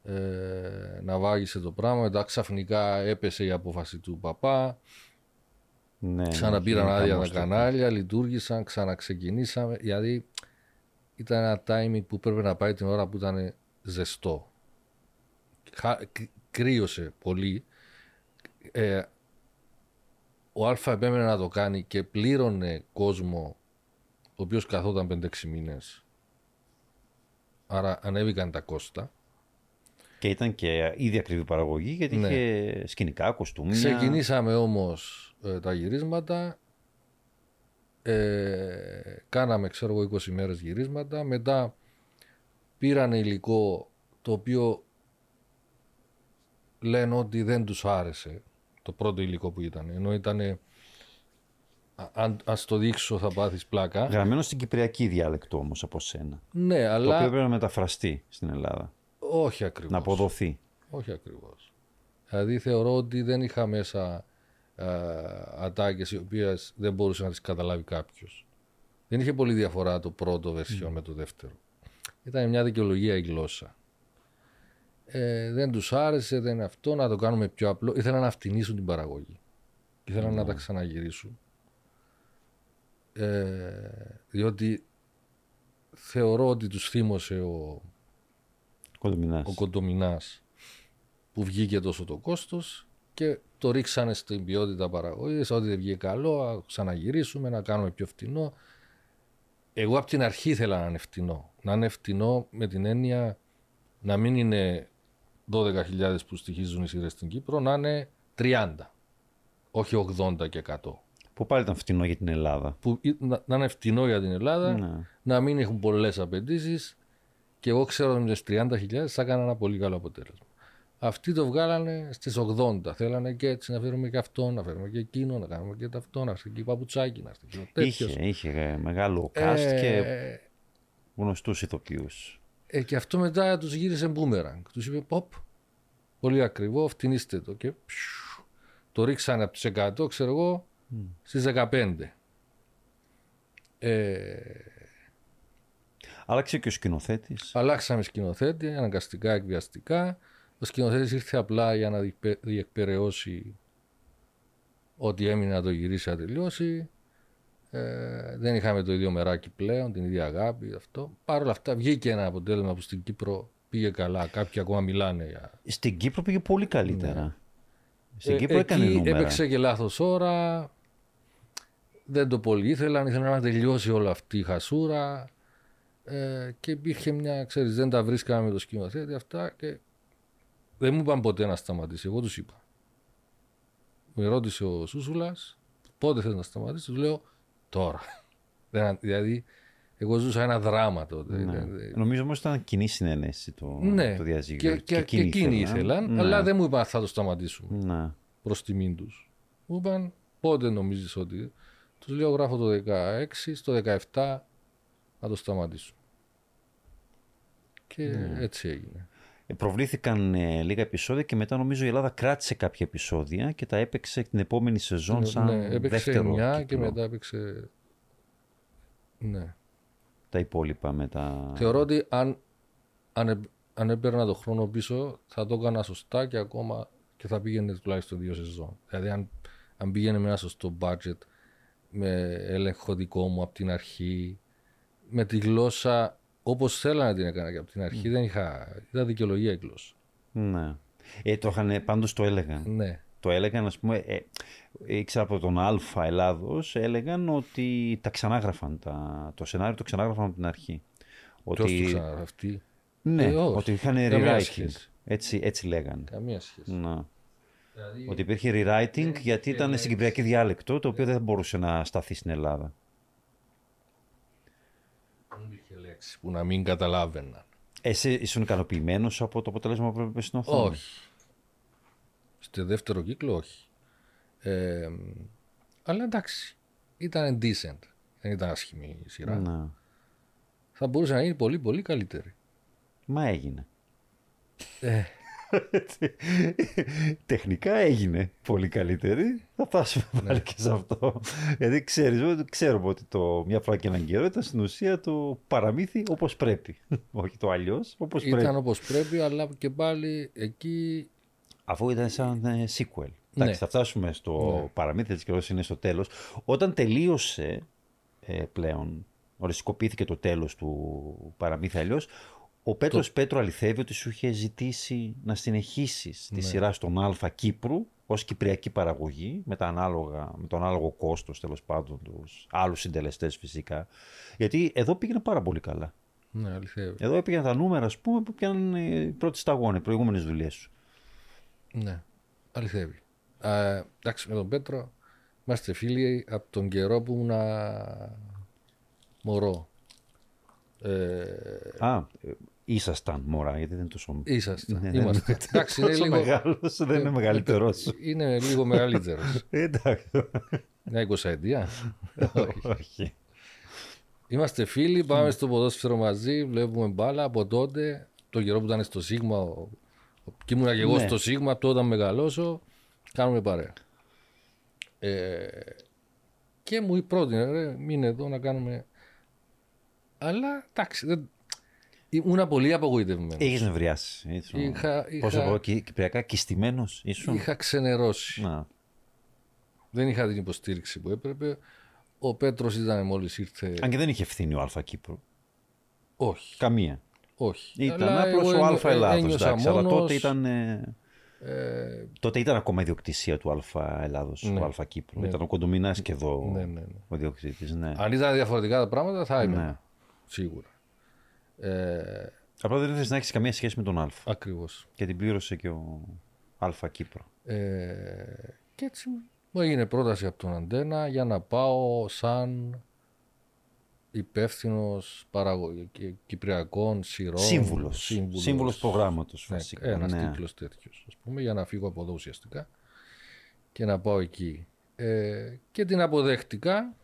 ε, να βάγισε το πράγμα. Μετά ξαφνικά έπεσε η απόφαση του παπά. Ναι, Ξαναπήραν ναι, άδεια τα χαμός τότε. κανάλια, λειτουργήσαν, ξαναξεκινήσαμε. Δηλαδή ήταν ένα timing που πρέπει να πάει την ώρα που ήταν ζεστό. Χα- κ- κρύωσε πολύ. Ε, ο Α επέμενε να το κάνει και πλήρωνε κόσμο ο οποίος καθόταν 5-6 μήνες. Άρα ανέβηκαν τα κόστα. Και ήταν και ήδη ακριβή παραγωγή γιατί Ναι. είχε σκηνικά, κοστούμια. Ξεκινήσαμε όμως ε, τα γυρίσματα. Ε, κάναμε ξέρω εγώ 20 μέρες γυρίσματα. Μετά πήραν υλικό το οποίο λένε ότι δεν τους άρεσε το πρώτο υλικό που ήταν. Ενώ ήταν αν ας το δείξω θα πάθεις πλάκα. Γραμμένο στην κυπριακή διάλεκτο όμως από σένα. Ναι, Το αλλά οποίο πρέπει να μεταφραστεί στην Ελλάδα. όχι ακριβώς. Να αποδοθεί. Όχι ακριβώς. Δηλαδή θεωρώ ότι δεν είχα μέσα ε, ατάκες οι οποίες δεν μπορούσε να τις καταλάβει κάποιος. Δεν είχε πολύ διαφορά το πρώτο version με το δεύτερο. Ήταν μια δικαιολογία η γλώσσα. Ε, δεν τους άρεσε, δεν είναι αυτό, να το κάνουμε πιο απλό. Ήθελαν να φτηνίσουν την παραγωγή. Ήθελαν να τα ξαναγυρίσουν. Ε, διότι θεωρώ ότι τους θύμωσε ο, Κοντομινάς. ο Κοντομινάς που βγήκε τόσο το κόστος και το ρίξανε στην ποιότητα παραγωγής. Ότι δεν βγήκε καλό, α ξαναγυρίσουμε, να κάνουμε πιο φτηνό. Εγώ από την αρχή ήθελα να είναι φτηνό. Να είναι φτηνό με την έννοια να μην είναι 12.000 που στοιχίζουν οι σειρές στην Κύπρο, να είναι 30. Όχι 80 και 100. Που πάλι ήταν φτηνό για την Ελλάδα. Που, ή- να, να είναι φτηνό για την Ελλάδα, Ναι. να μην έχουν πολλές απαιτήσεις και εγώ ξέρω ότι με τις 30.000 θα έκανα ένα πολύ καλό αποτέλεσμα. Αυτοί το βγάλανε στις 80. Θέλανε και έτσι να φέρουμε και αυτό, να φέρουμε και εκείνο, να κάνουμε και αυτό, να έρθει και η παπουτσάκι, να έρθει και ο τέτοιος. Είχε, είχε ε, μεγάλο cast και γνωστούς ηθοποιούς. ε, και αυτό μετά τους γύρισε μπούμεραγκ. Τους είπε ποπ, πολύ ακριβό, φτηνίστε το. Και ψου, το ρίξανε από τις 100, ξέρω εγώ, στις 15. Ε, Άλλαξε και ο σκηνοθέτης. Αλλάξαμε σκηνοθέτη, αναγκαστικά, εκβιαστικά. Ο σκηνοθέτης ήρθε απλά για να διεκπε- διεκπαιρεώσει ό,τι έμεινε να το γυρίσει να τελειώσει. Ε, δεν είχαμε το ίδιο μεράκι πλέον, την ίδια αγάπη, αυτό. Παρ' όλα αυτά βγήκε ένα αποτέλεσμα που στην Κύπρο πήγε καλά. Κάποιοι ακόμα μιλάνε για. Στην Κύπρο πήγε πολύ καλύτερα. Στην Ε, Κύπρο έκανε εκεί νούμερα. έπαιξε και λάθος ώρα. Δεν το πολύ ήθελαν, ήθελαν να τελειώσει όλη αυτή η χασούρα. Ε, και υπήρχε μια, ξέρεις, δεν τα βρίσκαμε με το σκηνοθέτη αυτά και δεν μου είπαν ποτέ να σταματήσει. Εγώ τους είπα. Με ρώτησε ο Σούσουλας πότε θες να σταματήσεις, του λέω τώρα. Δεν- δηλαδή, εγώ ζούσα ένα δράμα τότε. Ναι. Δεν- Νομίζω όμως ήταν κοινή συνένεση το, ναι, το διαζύγιο. και, και, και εκείνοι ήθελαν, Ναι. αλλά δεν μου είπαν θα το σταματήσουμε Ναι. προς τιμήν τους. Μου είπαν πότε νομίζεις ότι. Τους λέω γράφω το 16, στο 17 να το σταματήσω. Και Ναι. έτσι έγινε. Ε, Προβλήθηκαν ε, λίγα επεισόδια και μετά νομίζω η Ελλάδα κράτησε κάποια επεισόδια και τα έπαιξε την επόμενη σεζόν σαν ναι, έπαιξε δεύτερο 9 και κύκλο. μετά έπαιξε. Ναι. τα υπόλοιπα με τα... Θεωρώ ότι αν, αν, ε- αν έπαιρνα το χρόνο πίσω θα το έκανα σωστά και ακόμα και θα πήγαινε τουλάχιστον δύο σεζόν. Δηλαδή αν, αν πήγαινε με ένα σωστό budget, με έλεγχο δικό μου από την αρχή, με τη γλώσσα όπως θέλανε την έκανα και από την αρχή, δεν είχα, ήταν δικαιολογία η γλώσσα. Ναι. Ε, το είχαν, πάντως το έλεγαν. Ναι. Το έλεγαν, ας πούμε, ε, ήξερα από τον Α Ελλάδος, έλεγαν ότι τα ξανάγραφαν, τα, το σενάριο το ξανάγραφαν από την αρχή. Ποιος το Ότι, ξανά αυτή; ναι, Ε, όχι. ότι είχαν Καμία rewriting. σχέση. Έτσι, έτσι λέγανε. Καμία σχέση. Να. Δηλαδή, Ότι υπήρχε rewriting γιατί ήταν λέξη. στην κυπριακή διάλεκτο, το οποίο δεν μπορούσε να σταθεί στην Ελλάδα. δεν υπήρχε λέξη που να μην καταλάβαιναν. Εσύ ήσουν ικανοποιημένος από το αποτέλεσμα που έβλεπε στην οθόνη; Όχι. Στο δεύτερο κύκλο όχι. Ε, αλλά εντάξει. Ήταν decent. Δεν ήταν άσχημη η σειρά. Να. Θα μπορούσε να είναι πολύ πολύ καλύτερη. Μα έγινε. Ε, Τεχνικά έγινε πολύ καλύτερη. Θα φτάσουμε Ναι. πάλι και σε αυτό. Γιατί ξέρεις, ξέρουμε ότι το μια φορά και έναν καιρό ήταν στην ουσία το παραμύθι όπως πρέπει. Όχι το αλλιώς, όπως ήταν πρέπει. όπως πρέπει, αλλά και πάλι εκεί Αφού ήταν σαν ε, sequel. Ναι. Εντάξει, θα φτάσουμε στο παραμύθι της καιρός είναι στο τέλος. Όταν τελείωσε ε, πλέον, οριστικοποιήθηκε το τέλος του παραμύθι αλλιώς, ο Πέτρος Πέτρο αληθεύει ότι σου είχε ζητήσει να συνεχίσεις Ναι. τη σειρά στον Α Κύπρου ως κυπριακή παραγωγή με, τα ανάλογα, με τον ανάλογο κόστος τέλος πάντων τους άλλους συντελεστές φυσικά γιατί εδώ πήγαινε πάρα πολύ καλά. ναι, αληθεύει. Εδώ έπηγαν τα νούμερα ας πούμε που πιάνουν ε, οι πρώτοι σταγόνοι, οι προηγούμενες δουλειές σου. Ναι, αληθεύει. Α, εντάξει, με τον Πέτρο είμαστε φίλοι από τον καιρό που ήμουν μωρό. Ε, Α, ε, ήσασταν μωρά, γιατί δεν είναι τόσο. Ήσασταν. Ναι, Είμαστε. δεν είναι Εντάξει, είναι τόσο λίγο, μεγάλος, δεν είναι μεγαλύτερό σου. είναι λίγο μεγαλύτερος. Εντάξει. Μια εικοσαετία. Όχι. Είμαστε φίλοι, πάμε στο ποδόσφαιρο μαζί, βλέπουμε μπάλα από τότε. Το καιρό που ήταν στο Σίγμα, ο- ο- και ήμουνα και εγώ Ναι. στο Σίγμα, τότε όταν μεγαλώσω, κάνουμε παρέα. Ε, και μου πρότεινε, ρε, μείνε εδώ να κάνουμε. Αλλά εντάξει, δεν... ήμουνα πολύ απογοητευμένος. Έχει νευριάσεις. ήσουν- Είχα- Πώς είχα- να πω, κι- κυπριακά, κιστημένο ήσουν; Είχα ξενερώσει. Να. Δεν είχα την υποστήριξη που έπρεπε. Ο Πέτρος ήταν μόλις ήρθε. Αν και δεν είχε ευθύνη ο Α Κύπρου. Όχι. Καμία. Όχι. Ήταν Αλλά απλώς εγώ ο ένιω- Α Ελλάδος. ένιωσα Αλλά μόνος, τότε ήταν, ε, ε, τότε ήταν ακόμα ιδιοκτησία του Α Ελλάδος, Ναι. του Α Κύπρου. Ναι. Ήταν ο Κοντομινάς και εδώ ναι, ναι, ναι. ο ιδιοκτήτης. Ναι. Αν ήταν διαφορετικά τα πράγματα θα έμενα. Ναι. Σίγουρα. Ε, Απλά δεν ήθελε να έχεις καμία σχέση με τον Α. ακριβώς. Και την πλήρωσε και ο Α Κύπρο. Ε, και έτσι μου έγινε πρόταση από τον Αντένα για να πάω σαν υπεύθυνος κυπριακών σειρών. Σύμβουλος. σύμβουλος. Σύμβουλος προγράμματος Ναι, βασικά. ένας ναι. τίτλος τέτοιος, ας πούμε, για να φύγω από εδώ ουσιαστικά και να πάω εκεί. Ε, και την αποδέχτηκα,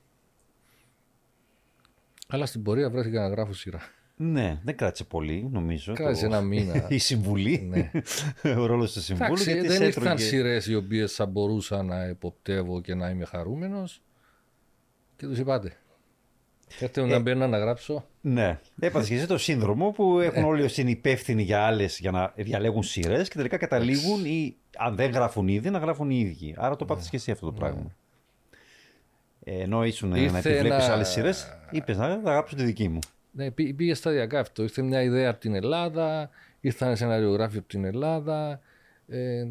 αλλά στην πορεία βρέθηκα να γράφω σειρά. Ναι, δεν κράτησε πολύ, νομίζω. Κράτησε ένα μήνα. Η συμβουλή. Ναι. ο ρόλος του συμβούλου. Εντάξει, γιατί δεν σε ήρθαν έτρωγε- σειρές οι οποίες θα μπορούσα να υποπτεύω και να είμαι χαρούμενος. Και τους είπατε. Θέλετε Ε, να μπαίνω να γράψω. Ναι. Έπαθες και εσύ το σύνδρομο που Ε. έχουν όλοι όσοι είναι υπεύθυνοι για άλλες για να διαλέγουν σειρές και τελικά καταλήγουν ή αν δεν γράφουν ήδη να γράφουν οι ίδιοι. Άρα το πάθει και εσύ αυτό το πράγμα. Ε, ενώ ήσουν να Ήρθε επιβλέπεις ένα- άλλες σειρές, είπες να θα γράψω τη δική μου. Ναι, πή- πήγε σταδιακά αυτό. Ήρθε μια ιδέα από την Ελλάδα, ήρθαν σεναριογράφοι από την Ελλάδα. Ε,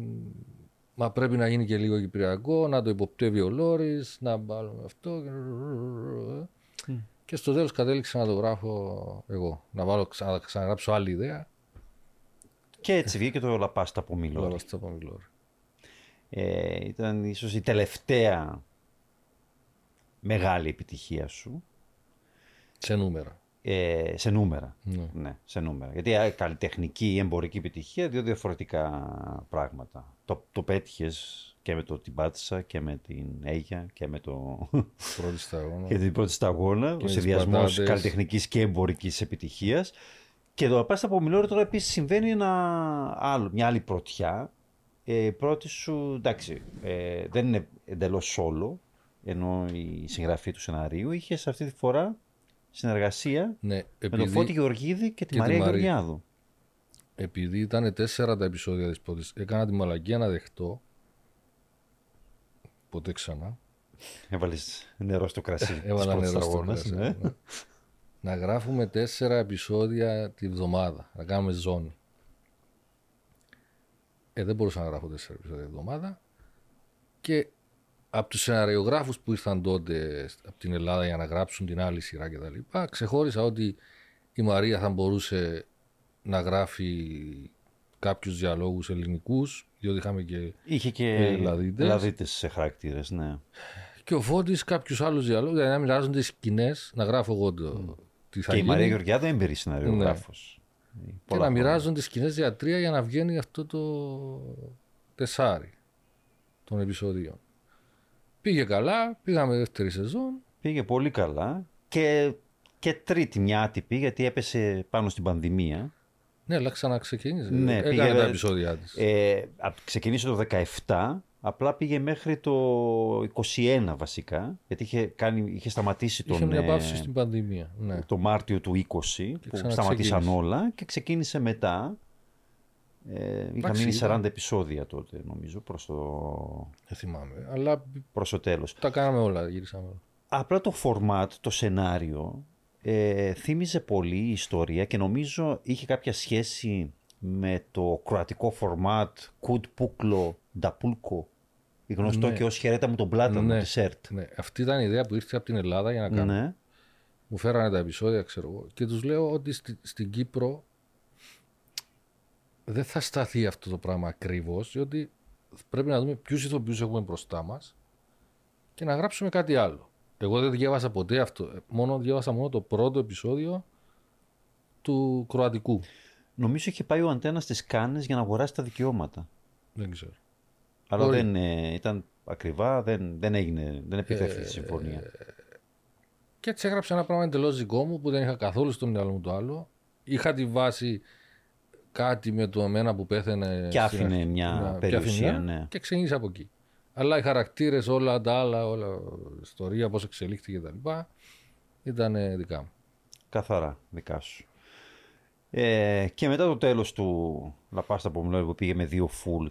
μα πρέπει να γίνει και λίγο κυπριακό, να το υποπτεύει ο Λόρης, να βάλουμε αυτό. Και στο τέλος κατέληξα να το γράφω εγώ. Να βάλω, ξανα, να ξαναγράψω άλλη ιδέα. Και έτσι βγήκε το Λαπάστα από Μιλόρ. Όλα αυτά από Λόρη. Ε, ήταν ίσως η τελευταία μεγάλη επιτυχία σου Σε νούμερα. Ε, σε νούμερα. Ναι. Ναι, σε νούμερα. Γιατί ε, καλλιτεχνική ή εμπορική επιτυχία, δύο διαφορετικά πράγματα. Το, το πέτυχες και με το την πάτησα και με την Αίγια και με το. Πρώτη σταγόνα. και την πρώτη σταγόνα. Ο τις συνδυασμός πατάτες. καλλιτεχνικής και εμπορικής επιτυχίας. Και το Πάστα από Μιλόρι τώρα επίσης συμβαίνει ένα άλλο, μια άλλη πρωτιά. Ε, η πρώτη σου, εντάξει, ε, δεν είναι εντελώς solo, ενώ η συγγραφή του σεναρίου είχε αυτή τη φορά συνεργασία Ναι, με επειδή, τον Φώτη Γεωργίδη και τη τη Μαρία Μαρία. Γεωργιάδου. επειδή ήταν τέσσερα τα επεισόδια της πρώτης, έκανα τη μαλακία να δεχτώ ποτέ ξανά. Έβαλες νερό στο κρασί. της Έβαλα πρώτης νερό στο αγώνας, κρασί, ναι. ναι. Να γράφουμε τέσσερα επεισόδια τη βδομάδα. Να κάνουμε ζώνη. Ε, δεν μπορούσα να γράφω τέσσερα επεισόδια τη βδομάδα. Και από τους σεναριογράφους που ήρθαν τότε από την Ελλάδα για να γράψουν την άλλη σειρά και τα λοιπά, ξεχώρισα ότι η Μαρία θα μπορούσε να γράφει κάποιους διαλόγους ελληνικούς, διότι είχαμε και, Είχε και Ελλαδίτες. Ελλαδίτες σε χαρακτήρες, ναι. και ο Φώτης κάποιους άλλους διαλόγους, δηλαδή να μοιράζονται οι σκηνές, να γράφω εγώ το, τι θα Και η γίνει. Μαρία Γεωργιάδου έμπειρη σεναριογράφος. και Πολλά να χρόνια. μοιράζονται σκηνές για τρία για να βγαίνει αυτό το τεσάρι των επεισοδίων. Πήγε καλά, πήγαμε δεύτερη σεζόν. Πήγε πολύ καλά και, και τρίτη μια άτυπη γιατί έπεσε πάνω στην πανδημία. Ναι, αλλά ξαναξεκίνησε. Ναι, Έκανε πήγε- τα επεισόδια της. Ε, απ- ξεκίνησε το 17, απλά πήγε μέχρι το 21 βασικά, γιατί είχε, κάνει, είχε σταματήσει τον, Είχε μια ε, παύση στην πανδημία. Ναι. το Μάρτιο του 20 που ξαναξεκίνησε. σταματήσαν όλα και ξεκίνησε μετά. Ε, είχα Εντάξει, μείνει ήταν- 40 επεισόδια τότε νομίζω προς το, Δεν θυμάμαι. Αλλά προς το τέλος. τα κάναμε όλα, γυρίσαμε όλα. Απλά το format, το σενάριο ε, θύμιζε πολύ η ιστορία και νομίζω είχε κάποια σχέση με το κροατικό format Κουτ Πούκλο Νταπούλκο γνωστό Ναι. και ως χαιρέτα μου τον πλάτανο Ναι. της ΕΡΤ. Ναι. Αυτή ήταν η ιδέα που ήρθε από την Ελλάδα για να κάνουμε. Ναι. Μου φέρανε τα επεισόδια, ξέρω εγώ. Και τους λέω ότι στη- στην Κύπρο δεν θα σταθεί αυτό το πράγμα ακριβώς, διότι πρέπει να δούμε ποιους ηθοποιούς έχουμε μπροστά μας και να γράψουμε κάτι άλλο. Εγώ δεν διάβασα ποτέ αυτό. Ε, Μόνο διάβασα μόνο το πρώτο επεισόδιο του Κροατικού. Νομίζω είχε πάει ο Αντένας στις Κάνες για να αγοράσει τα δικαιώματα. Δεν ξέρω. Αλλά Μπορεί. δεν ε, ήταν ακριβά, δεν, δεν έγινε, δεν Ε, επιτεύχθη η συμφωνία. Και έτσι έγραψα ένα πράγμα εντελώς δικό μου που δεν είχα καθόλου στο μυαλό μου το άλλο. Είχα τη βάση κάτι με το εμένα που πέθαινε. Και στην άφηνε αρχή. μια Ναι, περιουσία, και άφηνε μια ναι. Και ξεκίνησα από εκεί. Αλλά οι χαρακτήρες, όλα τα άλλα, όλα η ιστορία, πώς εξελίχθηκε κτλ. ήταν ε, δικά μου. Καθαρά, δικά σου. Ε, και μετά το τέλος του Λαπάστα που μιλάω που πήγε με δύο full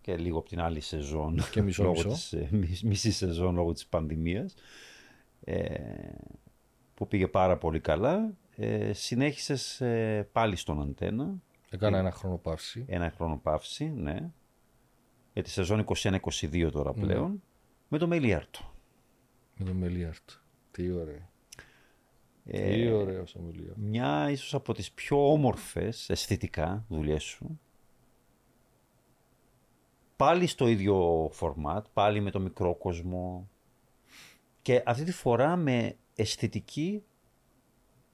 και λίγο από την άλλη σεζόν. Και μισό, λόγω μισό. Της, ε, μι- μισή σεζόν λόγω της πανδημίας. Ε, που πήγε πάρα πολύ καλά. ε, συνέχισες ε, πάλι στον αντένα. Έκανα ένα χρόνο παύση. Ένα χρόνο παύση, ναι. Για τη σεζόν 21-22 τώρα πλέον. Με το Μελιάρτο. Με το Μελιάρτο. Τι ωραίο. Ε, Τι ωραίος ο Μελιάρτο. μια ίσως από τις πιο όμορφες αισθητικά δουλειές σου. Πάλι στο ίδιο φορμάτ, πάλι με το μικρό κόσμο. Και αυτή τη φορά με αισθητική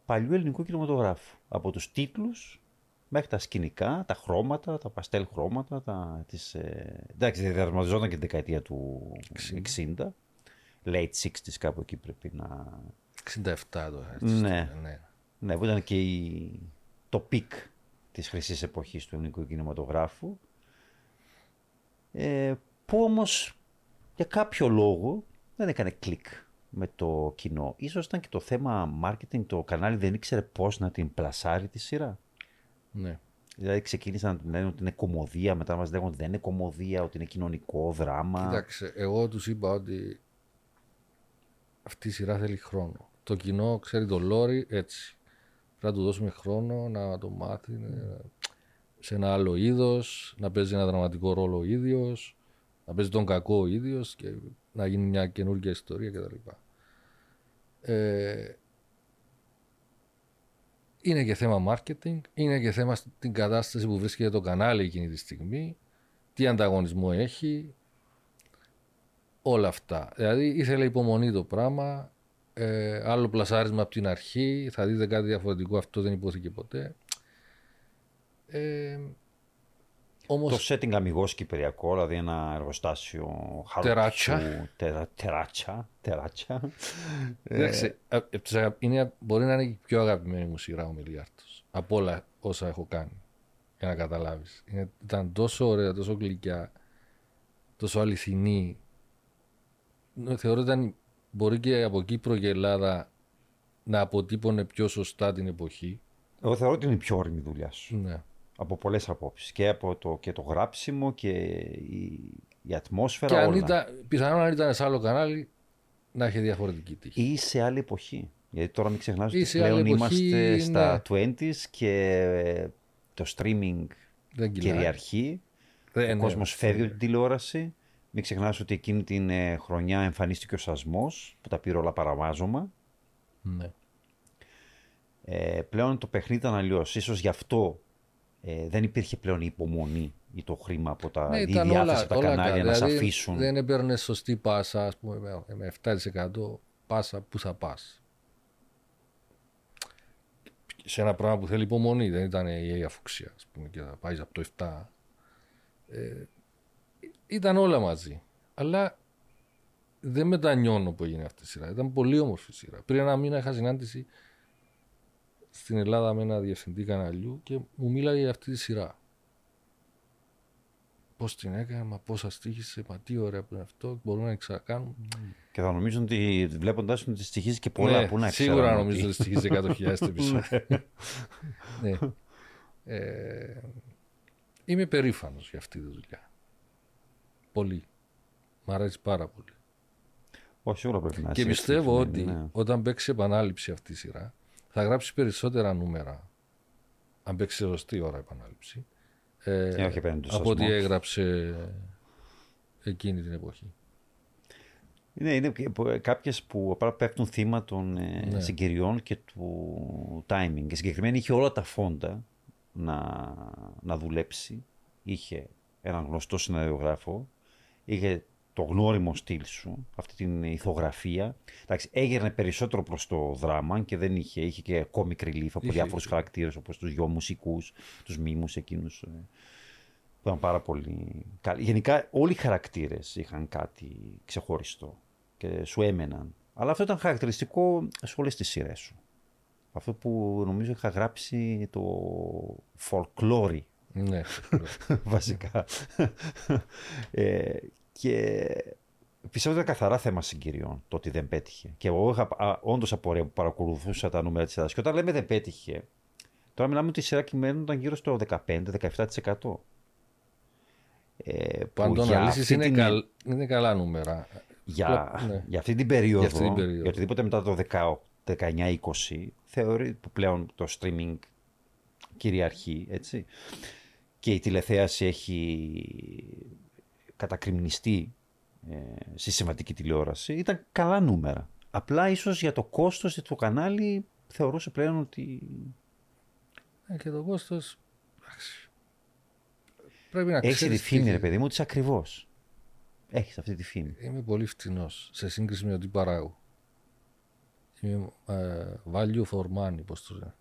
παλιού ελληνικού κινηματογράφου. Από τους τίτλους μέχρι τα σκηνικά, τα χρώματα, τα παστέλ χρώματα, τα, τις, ε, εντάξει, διαδραματιζόταν και την δεκαετία του 60. Late 60s κάπου εκεί πρέπει να... 67 τώρα. έτσι, Ναι. ναι. Ναι, που ήταν και η, το peak της χρυσής εποχής του ελληνικού κινηματογράφου. Ε, που όμως για κάποιο λόγο δεν έκανε κλικ με το κοινό. Ίσως ήταν και το θέμα marketing, το κανάλι δεν ήξερε πώς να την πλασάρει τη σειρά. Ναι. Δηλαδή ξεκίνησαν να την λένε ότι είναι κομμωδία, μετά μας λέγουν ότι δεν είναι κομμωδία, ότι είναι κοινωνικό δράμα. Κοίταξε, εγώ τους είπα ότι αυτή η σειρά θέλει χρόνο. Το κοινό ξέρει το λόρι έτσι. Πρέπει να του δώσουμε χρόνο να το μάθει ε, σε ένα άλλο είδος, να παίζει ένα δραματικό ρόλο ο ίδιος, να παίζει τον κακό ο ίδιος και να γίνει μια καινούργια ιστορία κτλ. Ε, είναι και θέμα marketing, είναι και θέμα στην κατάσταση που βρίσκεται το κανάλι εκείνη τη στιγμή, τι ανταγωνισμό έχει, όλα αυτά. Δηλαδή ήθελε υπομονή το πράγμα, ε, άλλο πλασάρισμα από την αρχή, θα δείτε κάτι διαφορετικό, αυτό δεν υπόθηκε ποτέ. Ε, όμως Το setting αμυγός κυπριακό, δηλαδή ένα εργοστάσιο χαρτιού, Τεράτσα. τερα- τεράτσα, τεράτσα. Εντάξει, ε, ε, τους αγα- είναι, μπορεί να είναι η πιο αγαπημένη μου σειρά ο Μιλιάρτος. Από όλα όσα έχω κάνει. Για να καταλάβεις. Είναι, ήταν τόσο ωραία, τόσο γλυκιά, τόσο αληθινή. Ναι, Θεωρώ ήταν μπορεί και από Κύπρο και Ελλάδα να αποτύπωνε πιο σωστά την εποχή. Εγώ θεωρώ ότι είναι η πιο όρημη δουλειά σου. Ναι. Από πολλές απόψεις. Και από το, και το γράψιμο και η, η ατμόσφαιρα Και αν όλα. ήταν, πιθανόν αν ήταν σε άλλο κανάλι να έχει διαφορετική τύχη. Ή σε άλλη εποχή. Γιατί τώρα μην ξεχνάς Ή ότι σε πλέον άλλη εποχή, είμαστε στα ναι. 20s και το streaming Δεν κυλάει. κυριαρχεί. Δεν, Ο ναι, κόσμος φεύγει από την τηλεόραση. Μην ξεχνάς ότι εκείνη την ε, χρονιά εμφανίστηκε ο Σασμός που τα πήρε όλα παραβάζωμα. ναι. Ε, πλέον το παιχνίδι ήταν αλλιώς. Ίσως γι' αυτό ε, δεν υπήρχε πλέον η υπομονή ή το χρήμα από τα Ναι, η ήταν διάθεση όλα, από τα όλα κανάλια καλά. να σε Δηλαδή, αφήσουν. Δεν έπαιρνε σωστή πάσα, ας πούμε, με- με 7% πάσα που θα πας. Σε ένα πράγμα που θέλει υπομονή, δεν ήταν η αφουξία, ας πούμε, και θα πάεις από το 7. Ε, ήταν όλα μαζί. Αλλά δεν μετανιώνω που έγινε αυτή η σειρά. Ήταν πολύ όμορφη σειρά. Πριν ένα μήνα είχα συνάντηση στην Ελλάδα με ένα διευθυντή καναλιού και μου μίλαγε για αυτή τη σειρά. Πώς την έκανε, μα πώς αστήχησε, μα τι ωραία που είναι αυτό, μπορούμε να ξανακάνουμε. Και θα νομίζουν ότι βλέποντα ότι τη στοιχίζει και πολλά που να ξέρουν. σίγουρα ότι- νομίζω ότι στοιχίζει 100.000 επεισόδια. ναι. Ε, είμαι περήφανος για αυτή τη δουλειά. Πολύ. Μ' αρέσει πάρα πολύ. Όχι, σίγουρα πρέπει να Και είσαι πιστεύω έτσι, ότι ναι. όταν παίξει επανάληψη αυτή η σειρά, θα γράψει περισσότερα νούμερα. Αν παίξει σε σωστή ώρα επανάληψη. Ε, Ε, όχι απέναντι του από ό,τι Σασμού. έγραψε εκείνη την εποχή. Είναι, είναι κάποιες που απλά πέφτουν θύμα των ε, Ναι. συγκυριών και του timing. Και συγκεκριμένα είχε όλα τα φόντα να, να δουλέψει. Είχε έναν γνωστό σεναριογράφο, είχε το γνώριμο στυλ σου, αυτή την ηθογραφία. Εντάξει, έγερνε περισσότερο προς το δράμα και δεν είχε, είχε και comic relief από Είχε, διάφορους είχε. χαρακτήρες όπως τους δυο μουσικούς, τους μήμους εκείνους ε, που ήταν πάρα πολύ καλοί. Γενικά όλοι οι χαρακτήρες είχαν κάτι ξεχωριστό και σου έμεναν. Αλλά αυτό ήταν χαρακτηριστικό σε όλες τις σειρές σου. Αυτό που νομίζω είχα γράψει το folklore Ναι. βασικά. ε, και πιστεύω ότι ήταν καθαρά θέμα συγκυριών το ότι δεν πέτυχε. Και εγώ είχα όντως απορία που παρακολουθούσα τα νούμερα της Ελλάδα. Και όταν λέμε δεν πέτυχε, τώρα μιλάμε ότι η σειρά κειμένονταν γύρω στο 15-17%. Ε, που Που αν το για αναλύσεις αυτή είναι, την- καλ, είναι καλά νούμερα. για, Ναι. για αυτή την περίοδο, Για αυτή την περίοδο. για οτιδήποτε μετά το 19-20, θεωρεί που πλέον το streaming κυριαρχεί, έτσι. Και η τηλεθέαση έχει κατακριμνιστεί ε, στη σημαντική τηλεόραση. Ήταν καλά νούμερα. Απλά ίσως για το κόστος του κανάλι θεωρούσε πλέον ότι... Ε, και το κόστος... Πρέπει να Έχεις τη φήμη, ρε παιδί μου, ότι ακριβώς. Έχεις αυτή τη φήμη. Είμαι πολύ φτηνός σε σύγκριση με ό,τι παράγω. Είμαι ε, value for money, πώς το λένε.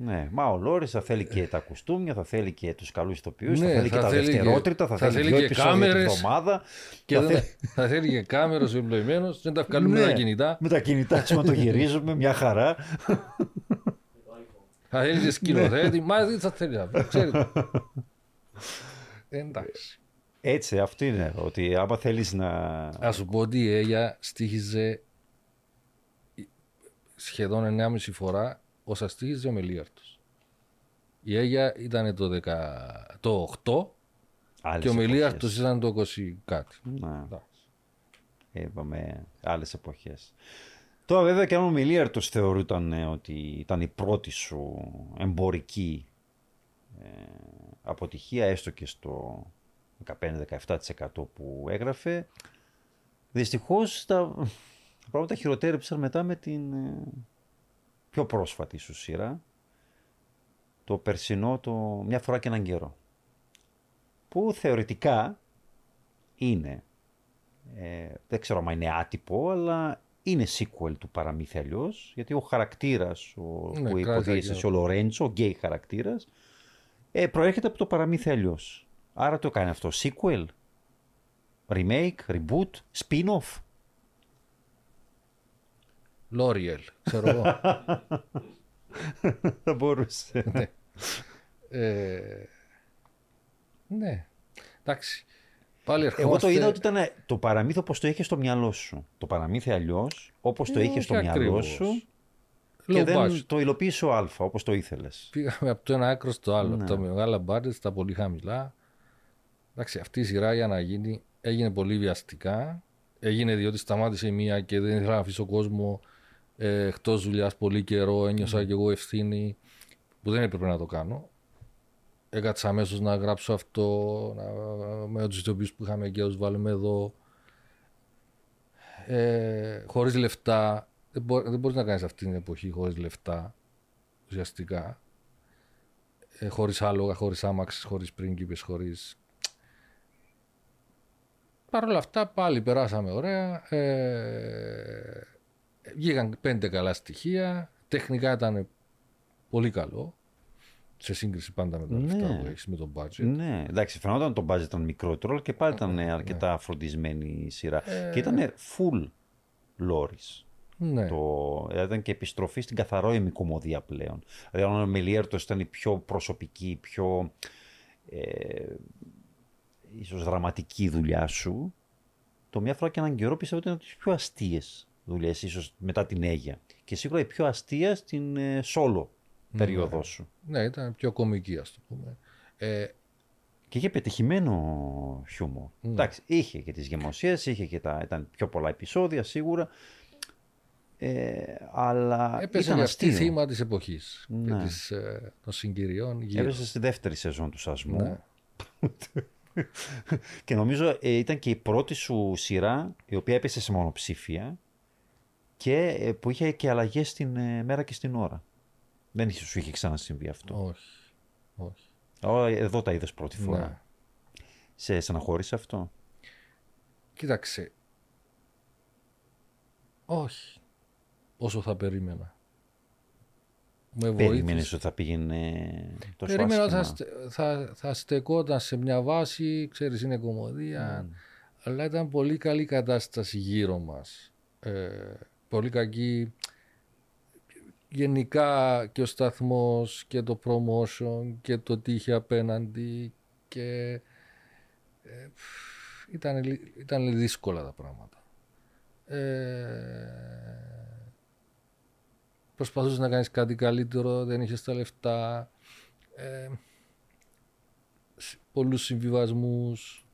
Ναι, μα ο Λόρις θα θέλει και τα κουστούμια, θα θέλει και τους καλούς ηθοποιούς, ναι, θα θέλει θα και τα δευτερότριτα, θα, θα θέλει, και κάμερες. εβδομάδα. Και θα, θέλει... θα θέλει και κάμερες ο εμπλοημένος, δεν τα βγάλουμε ναι, με τα κινητά. Με τα κινητά, μα το γυρίζουμε, μια χαρά. Θα θέλει και σκηνοθέτη, μα δεν θα θέλει να ξέρετε. Εντάξει. Έτσι, αυτό είναι. Ότι άμα θέλεις να. Α σου πω ότι η Αίγια στήχιζε σχεδόν 9,5 φορά όσα στήχιζε ο Μελίαρτο. Η Αίγια ήταν το, 10, το 8 και ο Μελίαρτο ήταν το 20 κάτι. Να. Είπαμε άλλες εποχές. Τώρα βέβαια και αν ο Μιλίαρτος θεωρούταν ε, ότι ήταν η πρώτη σου εμπορική ε, αποτυχία έστω και στο 15-17% που έγραφε δυστυχώς τα, τα πράγματα χειροτέρεψαν μετά με την ε, πιο πρόσφατη σου σειρά το περσινό το μια φορά και έναν καιρό που θεωρητικά είναι ε, δεν ξέρω αν είναι άτυπο αλλά είναι sequel του παραμύθι γιατί ο χαρακτήρας ο, ναι, που υποδίεσαι ο Λορέντζο, ο γκέι χαρακτήρας ε, προέρχεται από το παραμύθι αλλιώς. Άρα το κάνει αυτό. Sequel, remake, reboot, spin-off. L'Oreal, ξέρω εγώ. Θα μπορούσε. ναι. Ε, ναι. Εντάξει. Πάλι ερχόμαστε... Εγώ το είδα ότι ήταν το παραμύθι όπως το είχε στο μυαλό σου. Το παραμύθι αλλιώς, όπως το είχε στο μυαλό σου και δεν το υλοποίησε ο Α όπως το ήθελες. Πήγαμε από το ένα άκρο στο άλλο. Ναι. Από τα μεγάλα μπάρτε στα πολύ χαμηλά. Εντάξει, αυτή η σειρά για να γίνει έγινε πολύ βιαστικά. Έγινε διότι σταμάτησε η μία και δεν ήθελα να αφήσω κόσμο ε, εκτός δουλειάς πολύ καιρό. Ένιωσα mm. και εγώ ευθύνη που δεν έπρεπε να το κάνω. Έκατσα αμέσως να γράψω αυτό να, με τους ηθοποιούς που είχαμε και να τους βάλουμε εδώ. Ε, Χωρίς λεφτά δεν, μπο, δεν μπορείς να κάνεις αυτή την εποχή χωρίς λεφτά, ουσιαστικά. Ε, χωρίς άλογα, χωρίς άμαξες, χωρίς πρίγκιπες, χωρίς... Παρ' όλα αυτά πάλι περάσαμε ωραία. Ε, βγήκαν πέντε καλά στοιχεία. Τεχνικά ήταν πολύ καλό. Σε σύγκριση πάντα με τα λεφτά ναι. που έχεις με τον budget. Ναι, εντάξει, φαινόταν το budget ήταν μικρότερο και πάλι ήταν ναι. αρκετά φροντισμένη η σειρά. Ε... Και ήταν full Loris. Ναι. Το, δηλαδή ήταν και επιστροφή στην καθαρό ημικομωδία πλέον. Δηλαδή, αν ο Μελιέρτος ήταν η πιο προσωπική, πιο ε, ίσως δραματική δουλειά σου, το μια φορά και έναν καιρό πιστεύω ότι είναι από τις πιο αστείες δουλειές, ίσως μετά την Αίγια. Και σίγουρα η πιο αστεία στην ε, solo ναι. περίοδό σου. Ναι, ήταν πιο κομική, ας το πούμε. Ε, και είχε πετυχημένο χιούμορ. Ναι. Εντάξει, είχε και τις γεμοσίες, είχε και τα, ήταν πιο πολλά επεισόδια σίγουρα. Ε, αλλά Έπεσε ήταν αστείο. θύμα της εποχής ναι. και της, ε, των συγκυριών γύρω. Έπεσε στη δεύτερη σεζόν του Σασμού. Ναι. και νομίζω ε, ήταν και η πρώτη σου σειρά η οποία έπεσε σε μονοψήφια και ε, που είχε και αλλαγές στην ε, μέρα και στην ώρα. Δεν σου είχε ξανασυμβεί αυτό. Όχι. Όχι. εδώ τα είδες πρώτη φορά. Ναι. Σε στεναχώρησε αυτό; Κοίταξε. Όχι όσο θα περίμενα. Με Περίμενες ότι θα πήγαινε τόσο Περίμενα ότι θα, θα, θα στεκόταν σε μια βάση, ξέρεις είναι κομμωδία, mm. αλλά ήταν πολύ καλή κατάσταση γύρω μας. Ε, πολύ κακή γενικά και ο σταθμός και το promotion και το τι είχε απέναντι και ε, ήταν, ήταν δύσκολα τα πράγματα. Ε, προσπαθούσες να κάνεις κάτι καλύτερο, δεν είχες τα λεφτά, ε, πολλούς συμβιβασμούς.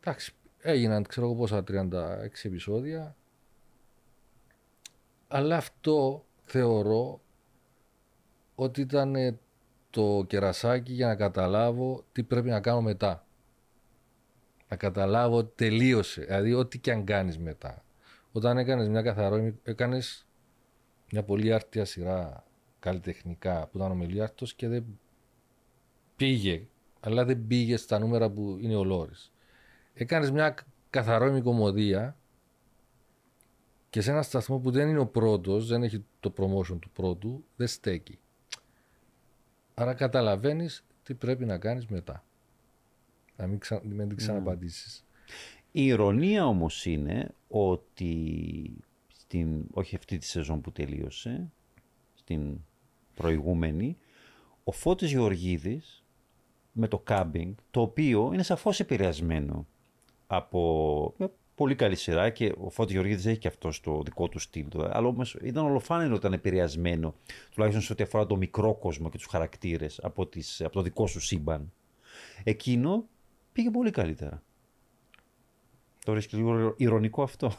Εντάξει, έγιναν ξέρω εγώ πόσα 36 επεισόδια. Αλλά αυτό θεωρώ ότι ήταν ε, το κερασάκι για να καταλάβω τι πρέπει να κάνω μετά. Να καταλάβω ότι τελείωσε. Δηλαδή, ό,τι και αν κάνεις μετά. Όταν έκανες μια καθαρό, έκανες μια πολύ άρτια σειρά καλλιτεχνικά που ήταν ο Μελιάρτος και δεν πήγε, αλλά δεν πήγε στα νούμερα που είναι ο Λόρης. Έκανες μια καθαρό κομμωδία και σε ένα σταθμό που δεν είναι ο πρώτος, δεν έχει το promotion του πρώτου, δεν στέκει. Άρα καταλαβαίνεις τι πρέπει να κάνεις μετά. Να μην, ξα... μην την ξαναπαντήσεις. Η ηρωνία όμως είναι ότι στην, όχι αυτή τη σεζόν που τελείωσε, στην προηγούμενη, ο Φώτης Γεωργίδης με το κάμπινγκ, το οποίο είναι σαφώς επηρεασμένο από μια πολύ καλή σειρά και ο Φώτης Γεωργίδης έχει και αυτό στο δικό του στυλ, αλλά όμως ήταν ολοφάνερο ότι ήταν επηρεασμένο, τουλάχιστον σε ό,τι αφορά το μικρό κόσμο και τους χαρακτήρες από, τις, από το δικό σου σύμπαν. Εκείνο πήγε πολύ καλύτερα. Το βρίσκει λίγο ηρωνικό αυτό.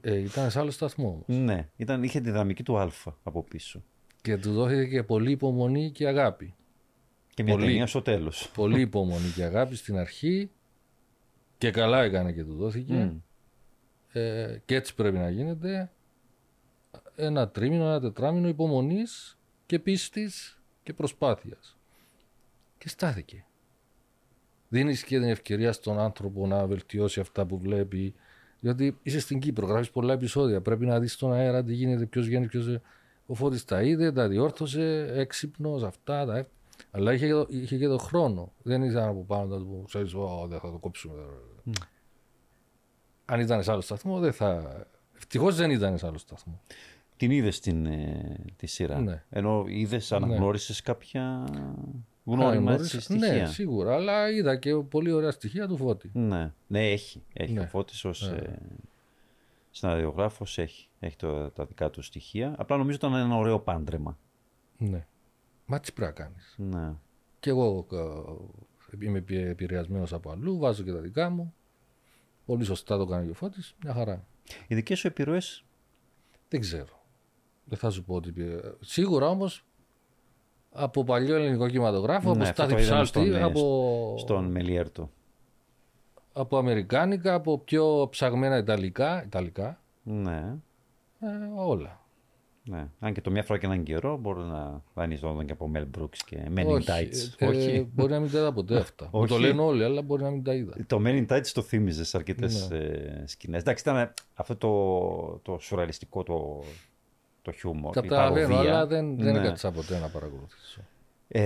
Ε, ήταν σε άλλο σταθμό όμως. ναι, ήταν, είχε τη δυναμική του Α από πίσω. Και του δόθηκε και πολύ υπομονή και αγάπη. Και μια Πολύ. ταινία στο τέλος. Πολύ υπομονή και αγάπη στην αρχή και καλά έκανε και του δόθηκε. Ε, και έτσι πρέπει να γίνεται. Ένα τρίμηνο, ένα τετράμινο υπομονής και πίστης και προσπάθειας. Και στάθηκε. Δίνεις και την ευκαιρία στον άνθρωπο να βελτιώσει αυτά που βλέπει. Διότι είσαι στην Κύπρο, γράφεις πολλά επεισόδια. Πρέπει να δεις στον αέρα τι γίνεται, ποιος βγαίνει, ποιος... Ο Φώτης τα είδε, τα διόρθωσε, έξυπνος, αυτά, τα... Αλλά είχε, και το- είχε και το χρόνο. Δεν ήταν από πάνω να του πω, ξέρεις, «Ω, δεν θα το κόψουμε. Αν ήταν σε άλλο σταθμό, δεν θα... Ευτυχώς δεν ήταν σε άλλο σταθμό. Την είδες την ε, τη σειρά; Ναι. Ενώ είδες, αναγνώρισες κάποια γνώριμα Αναγνώρισα- έτσι, στοιχεία; Ναι, σίγουρα, αλλά είδα και πολύ ωραία στοιχεία του Φώτη. Ναι, ναι, έχει. έχει. Ναι. Ο Φώτης ως ε, σεναριογράφος έχει, έχει το, τα δικά του στοιχεία. Απλά νομίζω ήταν ένα ωραίο πάντρεμα. Ναι. Μα τι πρέπει να κάνεις. Ναι. Και εγώ ε, είμαι επηρεασμένος από αλλού, βάζω και τα δικά μου. Πολύ σωστά το κάνει και ο Φώτης, μια χαρά. Οι δικές σου επιρροές, Δεν ξέρω. Δεν θα σου πω ότι. πήρε- Σίγουρα όμως από παλιό ελληνικό κινηματογράφο, Ναι, από αυτό Στάθη το είδαμε Ψάλτη, στον, ε, από, στον Μελιέρτο. από αμερικάνικα, από πιο ψαγμένα ιταλικά, ιταλικά Ναι, ε, όλα. Ναι. Αν και το μια φορά και έναν καιρό μπορεί να δανειζόταν και από Mel Brooks και Men in όχι, Tights. ε, όχι. μπορεί να μην τα είδα ποτέ αυτά. Μου το Όχι. λένε όλοι, αλλά μπορεί να μην τα είδα. Το Men in Tights το θύμιζες σε αρκετές Ναι. ε, σκηνές. Εντάξει, ήταν αυτό το, το σουρεαλιστικό το, το χιούμορ. η Καταλαβαίνω, παροδία. αλλά δεν, δεν Ναι. έκατσα ποτέ να παρακολουθήσω. Ε,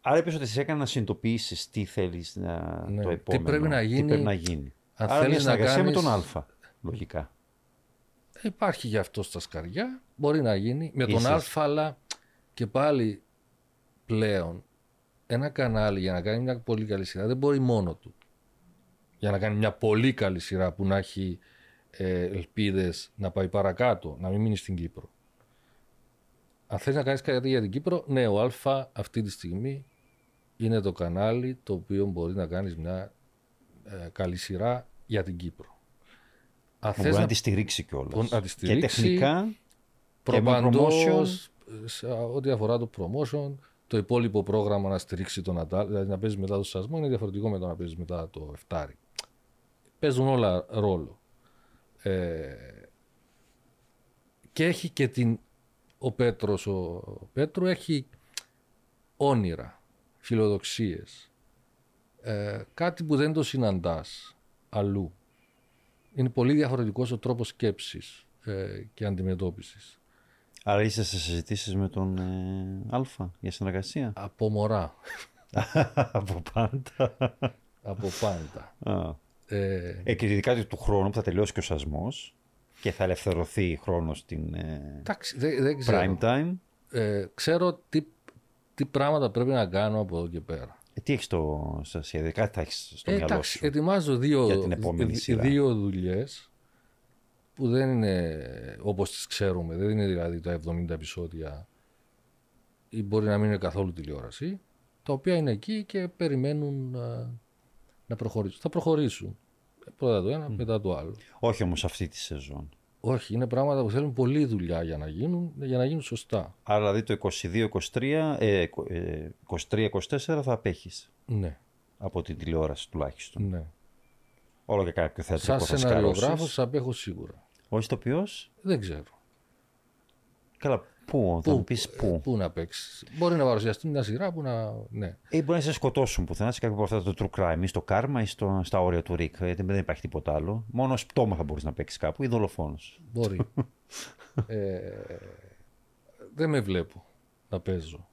άρα είπες ότι σε έκανε να συνειδητοποιήσεις τι θέλεις να, Ναι. το Τι επόμενο. πρέπει να Τι γίνει, πρέπει να γίνει. αν άρα μια θέλεις να συνεργασία με κάνεις- τον Α, λογικά. Υπάρχει γι' αυτό στα σκαριά. Μπορεί να γίνει με τον Ίσως. Α, αλλά και πάλι πλέον ένα κανάλι για να κάνει μια πολύ καλή σειρά δεν μπορεί μόνο του. Για να κάνει μια πολύ καλή σειρά που να έχει ε, ελπίδες να πάει παρακάτω, να μην μείνει στην Κύπρο. Αν θες να κάνεις κάτι για την Κύπρο, ναι, ο Α αυτή τη στιγμή είναι το κανάλι το οποίο μπορεί να κάνεις μια ε, καλή σειρά για την Κύπρο. Αν Μπορεί θες να, να τη στηρίξει κιόλας. Μπορεί να τη Και στηρίξει. τεχνικά και με προπαντός σε ό,τι αφορά το promotion, το υπόλοιπο πρόγραμμα να στηρίξει τον Αντάλ, δηλαδή να παίζεις μετά το σασμό είναι διαφορετικό με το να παίζεις μετά το εφτάρι. Παίζουν όλα ρόλο. Ε, και έχει και την ο Πέτρος ο Πέτρου έχει όνειρα, φιλοδοξίες ε, κάτι που δεν το συναντάς αλλού είναι πολύ διαφορετικός ο τρόπος σκέψης ε, και αντιμετώπισης Άρα είσαι σε συζητήσεις με τον ε, Α για συνεργασία; από μωρά, από πάντα. από πάντα. Α. Ε, Ε, και ειδικά του χρόνου που θα τελειώσει και ο σασμός και θα ελευθερωθεί χρόνος στην ε, εντάξει, δεν, δεν ξέρω. prime time. Ε, ξέρω τι, τι πράγματα πρέπει να κάνω από εδώ και πέρα. Ε, τι έχεις στο, στα σχέδια, κάτι θα έχεις στο Ε, μυαλό εντάξει, σου. ετοιμάζω δύο, για την επόμενη δι- σειρά. δύο δουλειές που δεν είναι όπως τις ξέρουμε. Δεν είναι δηλαδή τα 70 επεισόδια ή μπορεί να μην είναι καθόλου τηλεόραση, τα οποία είναι εκεί και περιμένουν α, να προχωρήσουν. Θα προχωρήσουν. Πρώτα το ένα, μετά το άλλο. Όχι όμως αυτή τη σεζόν. Όχι, είναι πράγματα που θέλουν πολλή δουλειά για να γίνουν, για να γίνουν σωστά. Άρα δηλαδή το 22-23, ε, 23-24 θα απέχεις Ναι, από την τηλεόραση τουλάχιστον. ναι. Όλο και κάποιο θεατρικό Σαν θα σεναριογράφος σκαρώσεις. σας απέχω σίγουρα. Όχι ηθοποιός; Δεν ξέρω. Καλά, πού, θα μου πεις πού. Πού να παίξεις. Μπορεί να παρουσιαστεί μια σειρά που να. Ναι. Ή μπορεί να σε σκοτώσουν πουθενά σε κάποιο από αυτά το true crime ή στο κάρμα ή στο, στα όρια του Ρικ. Γιατί δεν υπάρχει τίποτα άλλο. Μόνο ως πτώμα θα μπορεί να παίξεις κάπου ή δολοφόνος. Μπορεί. ε, δεν με βλέπω να παίζω.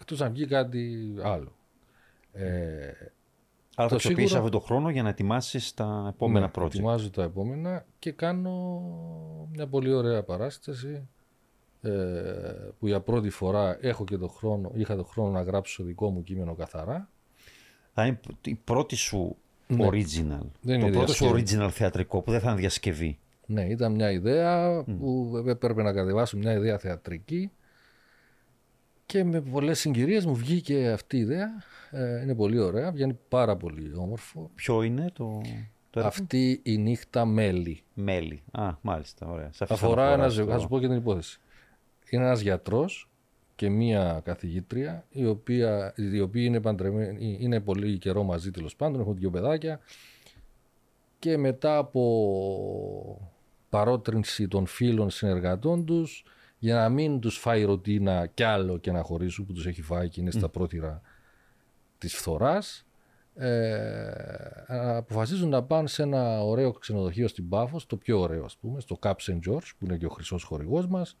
Εκτός αν βγει κάτι άλλο. Ε, Αλλά θα Το αξιοποιήσεις σίγουρο- αυτόν τον χρόνο για να ετοιμάσεις τα επόμενα ναι, project. Ετοιμάζω τα επόμενα και κάνω μια πολύ ωραία παράσταση ε, που για πρώτη φορά έχω και το χρόνο, είχα το χρόνο να γράψω δικό μου κείμενο καθαρά. Θα είναι η πρώτη σου Ναι. original. Δεν το είναι πρώτο σου διασκευή. original θεατρικό που δεν θα είναι διασκευή. Ναι, ήταν μια ιδέα που έπρεπε να κατεβάσω μια ιδέα θεατρική και με πολλές συγκυρίες μου βγήκε αυτή η ιδέα. Ε, είναι πολύ ωραία, βγαίνει πάρα πολύ όμορφο. Ποιο είναι το, το έργο; Αυτή η νύχτα μέλη. Μέλη. Α, μάλιστα. Ωραία. Σε αυτή θα Αφορά ένα αναφοράς ζευγάρι. Θα το- σου πω και την υπόθεση. Είναι ένας γιατρός και μία καθηγήτρια, η οποία, οι οποίοι είναι, παντρεμένοι, είναι πολύ καιρό μαζί τέλος πάντων, έχουν δύο παιδάκια. Και μετά από παρότρινση των φίλων συνεργατών τους, για να μην τους φάει ρωτίνα κι άλλο και να χωρίσουν που τους έχει φάει και είναι στα πρώτηρα της φθοράς, ε, αποφασίζουν να πάνε σε ένα ωραίο ξενοδοχείο στην Πάφος, το πιο ωραίο ας πούμε, στο Cap St. George που είναι και ο χρυσός χορηγός μας,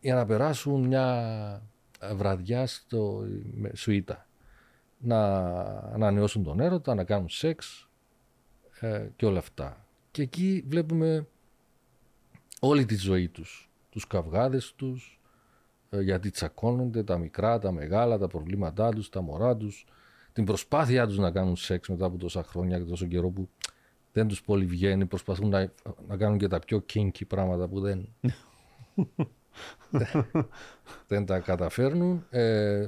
για να περάσουν μια βραδιά στο με- σουίτα. Να ανανεώσουν τον έρωτα, να κάνουν σεξ ε, και όλα αυτά. Και εκεί βλέπουμε όλη τη ζωή τους, τους καυγάδες τους, ε, γιατί τσακώνονται τα μικρά, τα μεγάλα, τα προβλήματά τους, τα μωρά τους, την προσπάθειά τους να κάνουν σεξ μετά από τόσα χρόνια και τόσο καιρό που δεν τους πολύ βγαίνει, προσπαθούν να, να κάνουν και τα πιο kinky πράγματα που δεν, δεν τα καταφέρνουν. Ε,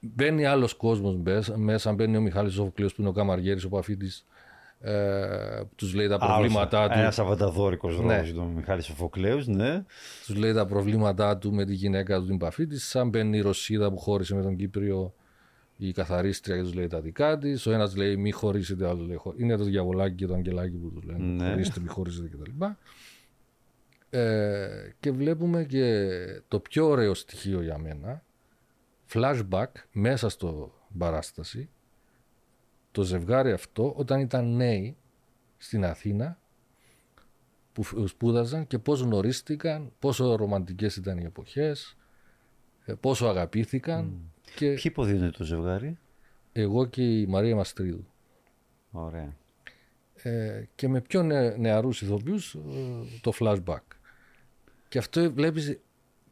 μπαίνει άλλος κόσμος μέσα, μέσα, μπαίνει ο Μιχάλης Ζωφοκλείος που είναι ο Καμαριέρης, ο Παφίτης, ε, που τους λέει τα προβλήματά του. Ένας αβανταδόρικο Ναι. ρόλο τον Μιχάλης Σοφοκλέου, ναι. Τους λέει τα προβλήματά του με τη γυναίκα του την παφή τη. Σαν μπαίνει η Ρωσίδα που χώρισε με τον Κύπριο η καθαρίστρια και τους λέει τα δικά της. Ο ένας λέει μη χωρίσετε, ο άλλος λέει «Χω-». Είναι το διαβολάκι και το αγγελάκι που τους λένε. Ναι. Χωρίστε, μη χωρίσετε κτλ. Ε, και βλέπουμε και το πιο ωραίο στοιχείο για μένα. Flashback μέσα στο παράσταση. Το ζευγάρι αυτό όταν ήταν νέοι στην Αθήνα που φ- σπούδαζαν και πώς γνωρίστηκαν, πόσο ρομαντικές ήταν οι εποχές, ε, πόσο αγαπήθηκαν και Ποιοι υποδίδονται το ζευγάρι; εγώ και η Μαρία Μαστρίδου. Ωραία. Ε, και με πιο νε, νεαρούς ηθοποιούς ε, το flashback. Και αυτό βλέπεις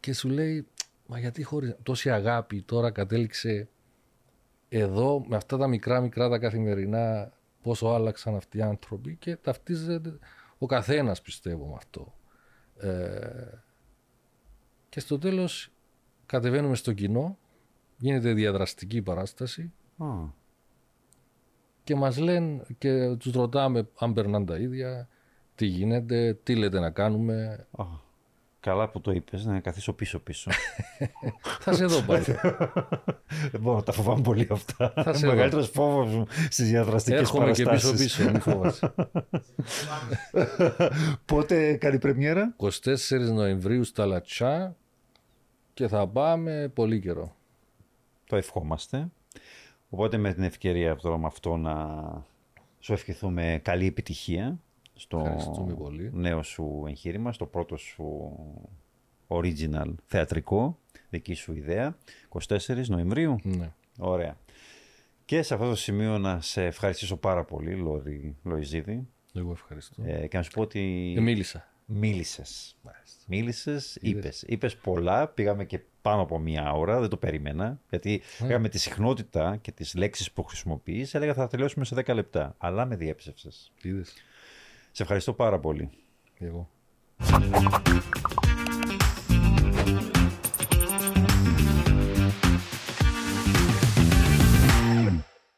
και σου λέει, μα γιατί χωρίς τόση αγάπη τώρα κατέληξε εδώ με αυτά τα μικρά μικρά τα καθημερινά πόσο άλλαξαν αυτοί οι άνθρωποι και ταυτίζεται ο καθένας πιστεύω με αυτό. Ε, και στο τέλος κατεβαίνουμε στο κοινό, γίνεται διαδραστική παράσταση Α, και μας λένε και τους ρωτάμε αν περνάνε τα ίδια, τι γίνεται, τι λέτε να κάνουμε. α, καλά που το είπες, να καθίσω πίσω-πίσω. Θα σε δω πάλι. Δεν μπορώ, τα φοβάμαι πολύ αυτά. Θα σε Ο μεγαλύτερος φόβος μου στις διαδραστικές Έρχομαι και παραστάσεις. πίσω-πίσω, μην φόβασαι. Πότε κάνει πρεμιέρα, 24 Νοεμβρίου στα Λατσά και θα πάμε πολύ καιρό. Το ευχόμαστε. Οπότε με την ευκαιρία τώρα με αυτό να σου ευχηθούμε καλή επιτυχία στο Ευχαριστούμε πολύ. νέο σου εγχείρημα, στο πρώτο σου original θεατρικό, δική σου ιδέα, 24 Νοεμβρίου. Ναι. Ωραία. Και σε αυτό το σημείο να σε ευχαριστήσω πάρα πολύ, Λόρι Λοϊζίδη, Εγώ ευχαριστώ. ε, και να σου πω ότι Ε, μίλησα. μίλησες. Μάλιστα. Μίλησες, Είδες. είπες. Είπες πολλά, πήγαμε και πάνω από μία ώρα, δεν το περίμενα. Γιατί Ναι. είχαμε τη συχνότητα και τις λέξεις που χρησιμοποιείς, έλεγα θα τελειώσουμε σε 10 λεπτά. Αλλά με διέψευσες. Είδες. Σε ευχαριστώ πάρα πολύ. Εγώ.